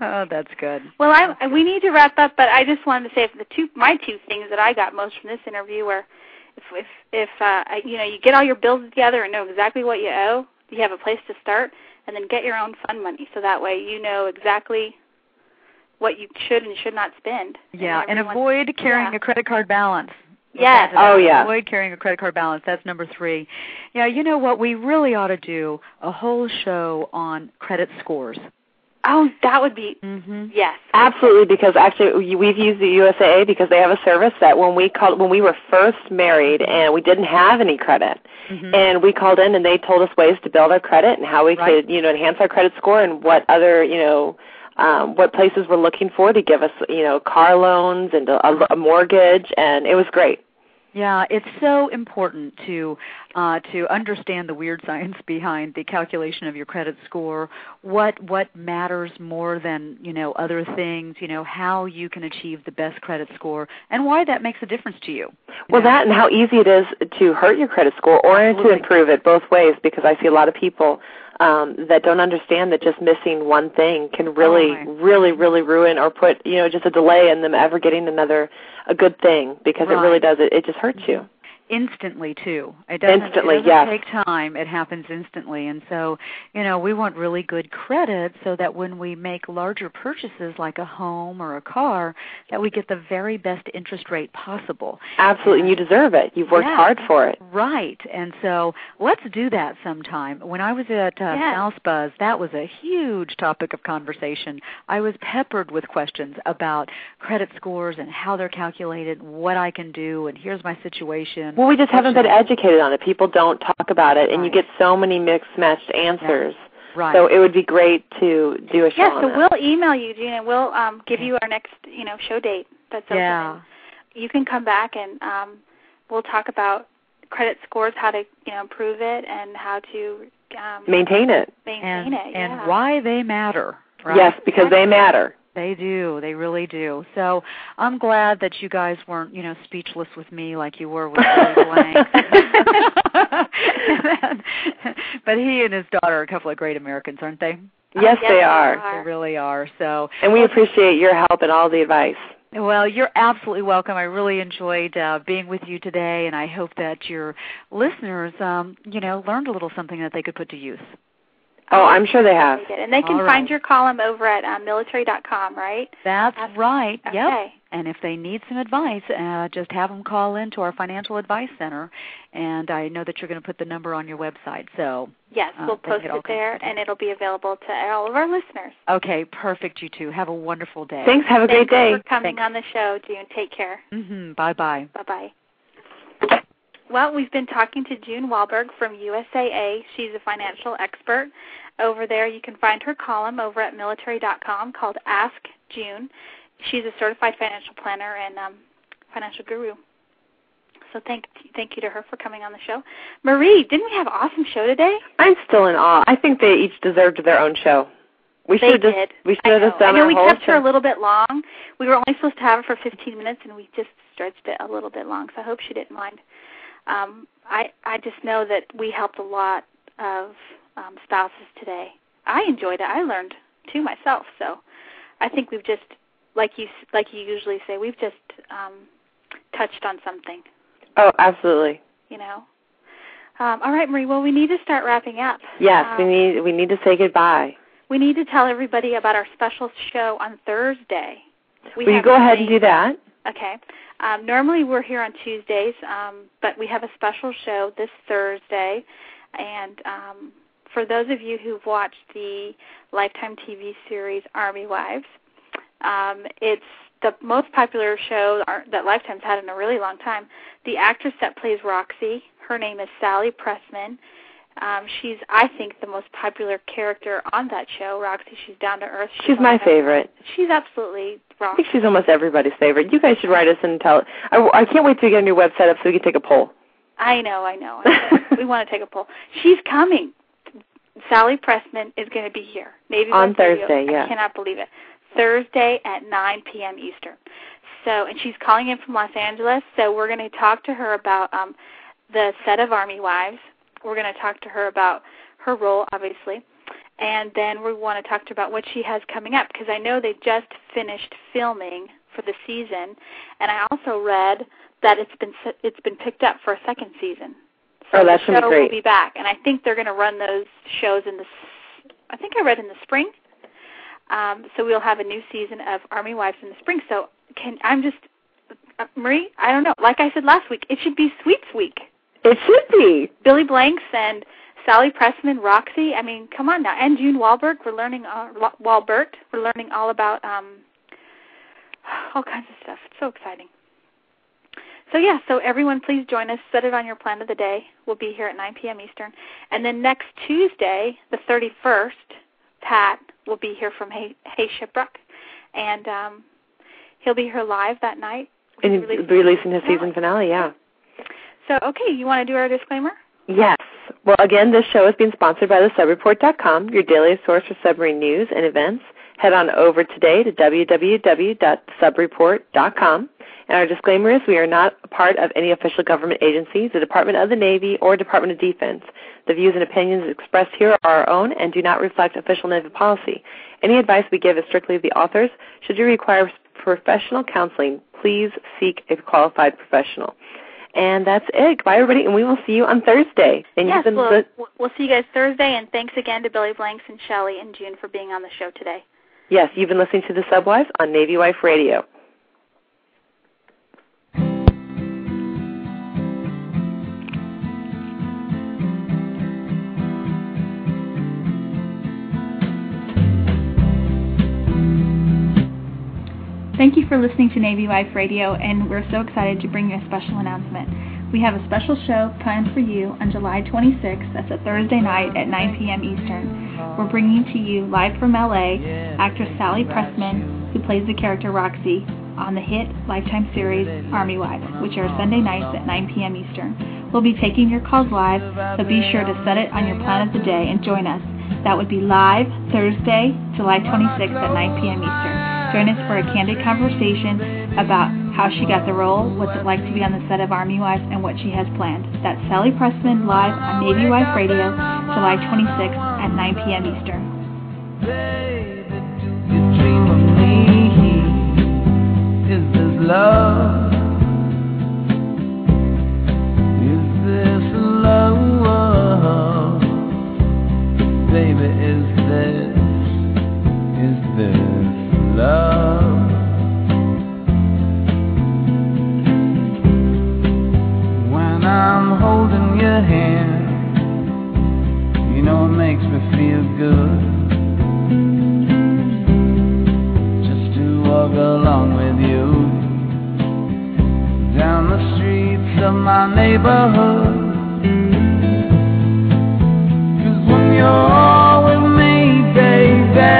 oh, that's good. Well, I we need to wrap up, but I just wanted to say if the two my two things that I got most from this interview were if if if uh, I- you know you get all your bills together and know exactly what you owe, you have a place to start, and then get your own fund money so that way you know exactly what you should and should not spend. Yeah, and everyone- avoid carrying yeah. a credit card balance. Yes. Oh, yeah. Avoid carrying a credit card balance. That's number three. Yeah, you know what? We really ought to do a whole show on credit scores. Oh, that would be Mm-hmm. yes. Absolutely, because actually we- we've used the USAA because they have a service that when we called when we were first married and we didn't have any credit, Mhm. and we called in and they told us ways to build our credit and how we Right. could you know enhance our credit score and what other you know um, what places we're looking for They give us you know car loans and a, a mortgage and it was great. Yeah, it's so important to uh, to understand the weird science behind the calculation of your credit score. What what matters more than you know other things. You know how you can achieve the best credit score and why that makes a difference to you. you Well, know? that and how easy it is to hurt your credit score or Absolutely. to improve it both ways because I see a lot of people um, that don't understand that just missing one thing can really, Oh, really, really ruin or put you know just a delay in them ever getting another a good thing because it really does it. It just hurts you. Instantly too. It doesn't, Instantly, it doesn't yes. take time. It happens instantly. And so, you know, we want really good credit so that when we make larger purchases like a home or a car, that we get the very best interest rate possible. Absolutely, and you deserve it. You've worked Yeah. hard for it. Right. And so let's do that sometime. When I was at uh, Yes. Mouse Buzz, that was a huge topic of conversation. I was peppered with questions about credit scores and how they're calculated, what I can do, and here's my situation. Well, we just haven't been educated on it. People don't talk about it, and Right. you get so many mixed matched answers. Right. So it would be great to do a show Yeah, on so that. we'll email you, Gina. and We'll um, give you our next, you know, show date that's open. yeah. You can come back and um, we'll talk about credit scores, how to, you know, improve it, and how to um, Maintain it. maintain And it. and why they matter. Right? Yes, because they matter. They do. They really do. So I'm glad that you guys weren't, you know, speechless with me like you were with Billy Blank. but he and his daughter are a couple of great Americans, aren't they? Yes, yes, they they are. are. They really are. So, And we appreciate your help and all the advice. well, you're absolutely welcome. I really enjoyed uh, being with you today, and I hope that your listeners, um, you know, learned a little something that they could put to use. Oh, I'm sure they have. And they can All find your column over at um, military.com, right? That's That's- right. Yep. And if they need some advice, uh, just have them call in to our financial advice center. And I know that you're going to put the number on your website. So, Yes, Uh, we'll they post get it there, and it'll be available to all of our listeners. okay, perfect. You two have a wonderful day. Thanks. Have a great day. Thanks for coming Thanks. on the show, June. Take care. Mm-hmm. Bye bye. Bye bye. Well, we've been talking to June Walbert from USAA. She's a financial expert. Over there, you can find her column over at military.com called Ask June. She's a certified financial planner and um, financial guru. So thank thank you to her for coming on the show. Marie, didn't we have an awesome show today? I'm still in awe. I think they each deserved their own show. We They should have just we should I have know. done I know we kept her a little bit long. We were only supposed to have her for 15 minutes, and we just stretched it a little bit long. So I hope she didn't mind. Um, I I just know that we helped a lot of um, spouses today. I enjoyed it. I learned too myself. So I think we've just, like you like you usually say, we've just um, touched on something. Oh, absolutely. You know. Um, all right, Marie. Well, we need to start wrapping up. Yes, Um, we need we need to say goodbye. we need to tell everybody about our special show on Thursday. We Will you go ahead and do that? Okay. Um, normally we're here on Tuesdays, um, but we have a special show this Thursday. And um, for those of you who've watched the Lifetime TV series Army Wives, um, it's the most popular show that Lifetime's had in a really long time. The actress that plays Roxy, her name is Sally Pressman. Um, she's, I think, the most popular character on that show. Roxy, she's down to earth. She's my favorite. She's absolutely I think she's almost everybody's favorite. You guys should write us and tell. I, I can't wait to get a new website up so we can take a poll. I know, I know. I know. we want to take a poll. She's coming. Sally Pressman is going to be here. Navy On. Thursday, yeah. I cannot believe it. Thursday at 9 p.m. Eastern. So, and she's calling in from Los Angeles. So we're going to talk to her about um, the set of Army Wives. We're going to talk to her about her role, obviously, and then we want to talk to her about what she has coming up because I know they just finished filming for the season, and I also read that it's been it's been picked up for a second season. So Oh, the show will be back, and I think they're going to run those shows in the. s- I think I read in the spring. Um, so we'll have a new season of Army Wives in the spring. So can I'm just uh, Marie? I don't know. Like I said last week, it should be Sweets Week. It should be. Billy Blanks and Sally Pressman, Roxy. I mean, come on now. And June Walbert. We're learning all, Walbert. We're learning all about um, all kinds of stuff. It's so exciting. So yeah, so everyone, please join us. Set it on your plan of the day. We'll be here at 9 p.m. Eastern, and then next Tuesday, the 31st, Pat will be here from Hay, Hay Shipwreck, and um, he'll be here live that night. And he's releasing his season finale, yeah. So okay, you want to do our disclaimer? Yes. Well, again, this show is being sponsored by the thesubreport.com, your daily source for submarine news and events. Head on over today to www.subreport.com. And our disclaimer is we are not a part of any official government agency, the Department of the Navy, or Department of Defense. The views and opinions expressed here are our own and do not reflect official Navy policy. Any advice we give is strictly of the author's. Should you require professional counseling, please seek a qualified professional. And that's it. Goodbye, everybody, and we will see you on Thursday. And yes, you've been we'll, li- we'll see you guys Thursday, and thanks again to Billy Blanks and Shelly and June for being on the show today. Yes, you've been listening to the Subwives on Navy Wife Radio. Thank you for listening to Navy Wife Radio, and we're so excited to bring you a special announcement. We have a special show planned for you on July 26th. That's a Thursday night at 9 p.m. Eastern. We're bringing to you live from LA actress Sally Pressman, who plays the character Roxy on the hit Lifetime series Army Wives, which airs Sunday nights at 9 p.m. Eastern. We'll be taking your calls live, so be sure to set it on your plan of the day and join us. That would be live Thursday, July 26th at 9 p.m. Eastern. Join us for a candid conversation about how she got the role, what's it like to be on the set of Army Wives, and what she has planned. That's Sally Pressman live on Navy Wife Radio, July 26th at 9 p.m. Eastern. love? Is this love? Baby, is this, is this love? I'm holding your hand, you know it makes me feel good. Just to walk along with you down the streets of my neighborhood. Cause when you're with me, baby,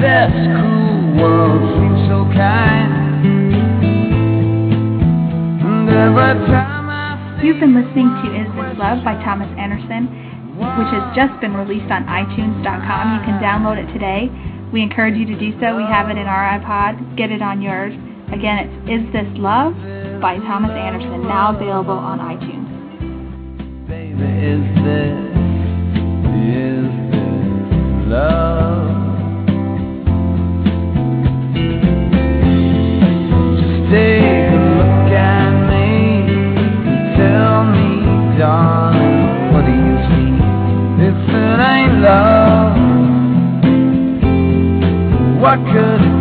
this cool world seems so kind. And every time You've been listening to Is This Love by Thomas Anderson, which has just been released on iTunes.com. You can download it today. We encourage you to do so. We have it in our iPod. Get it on yours. Again, it's Is This Love by Thomas Anderson, now available on iTunes. Baby, is this, is this love? Me, what do you see? It ain't love, what could it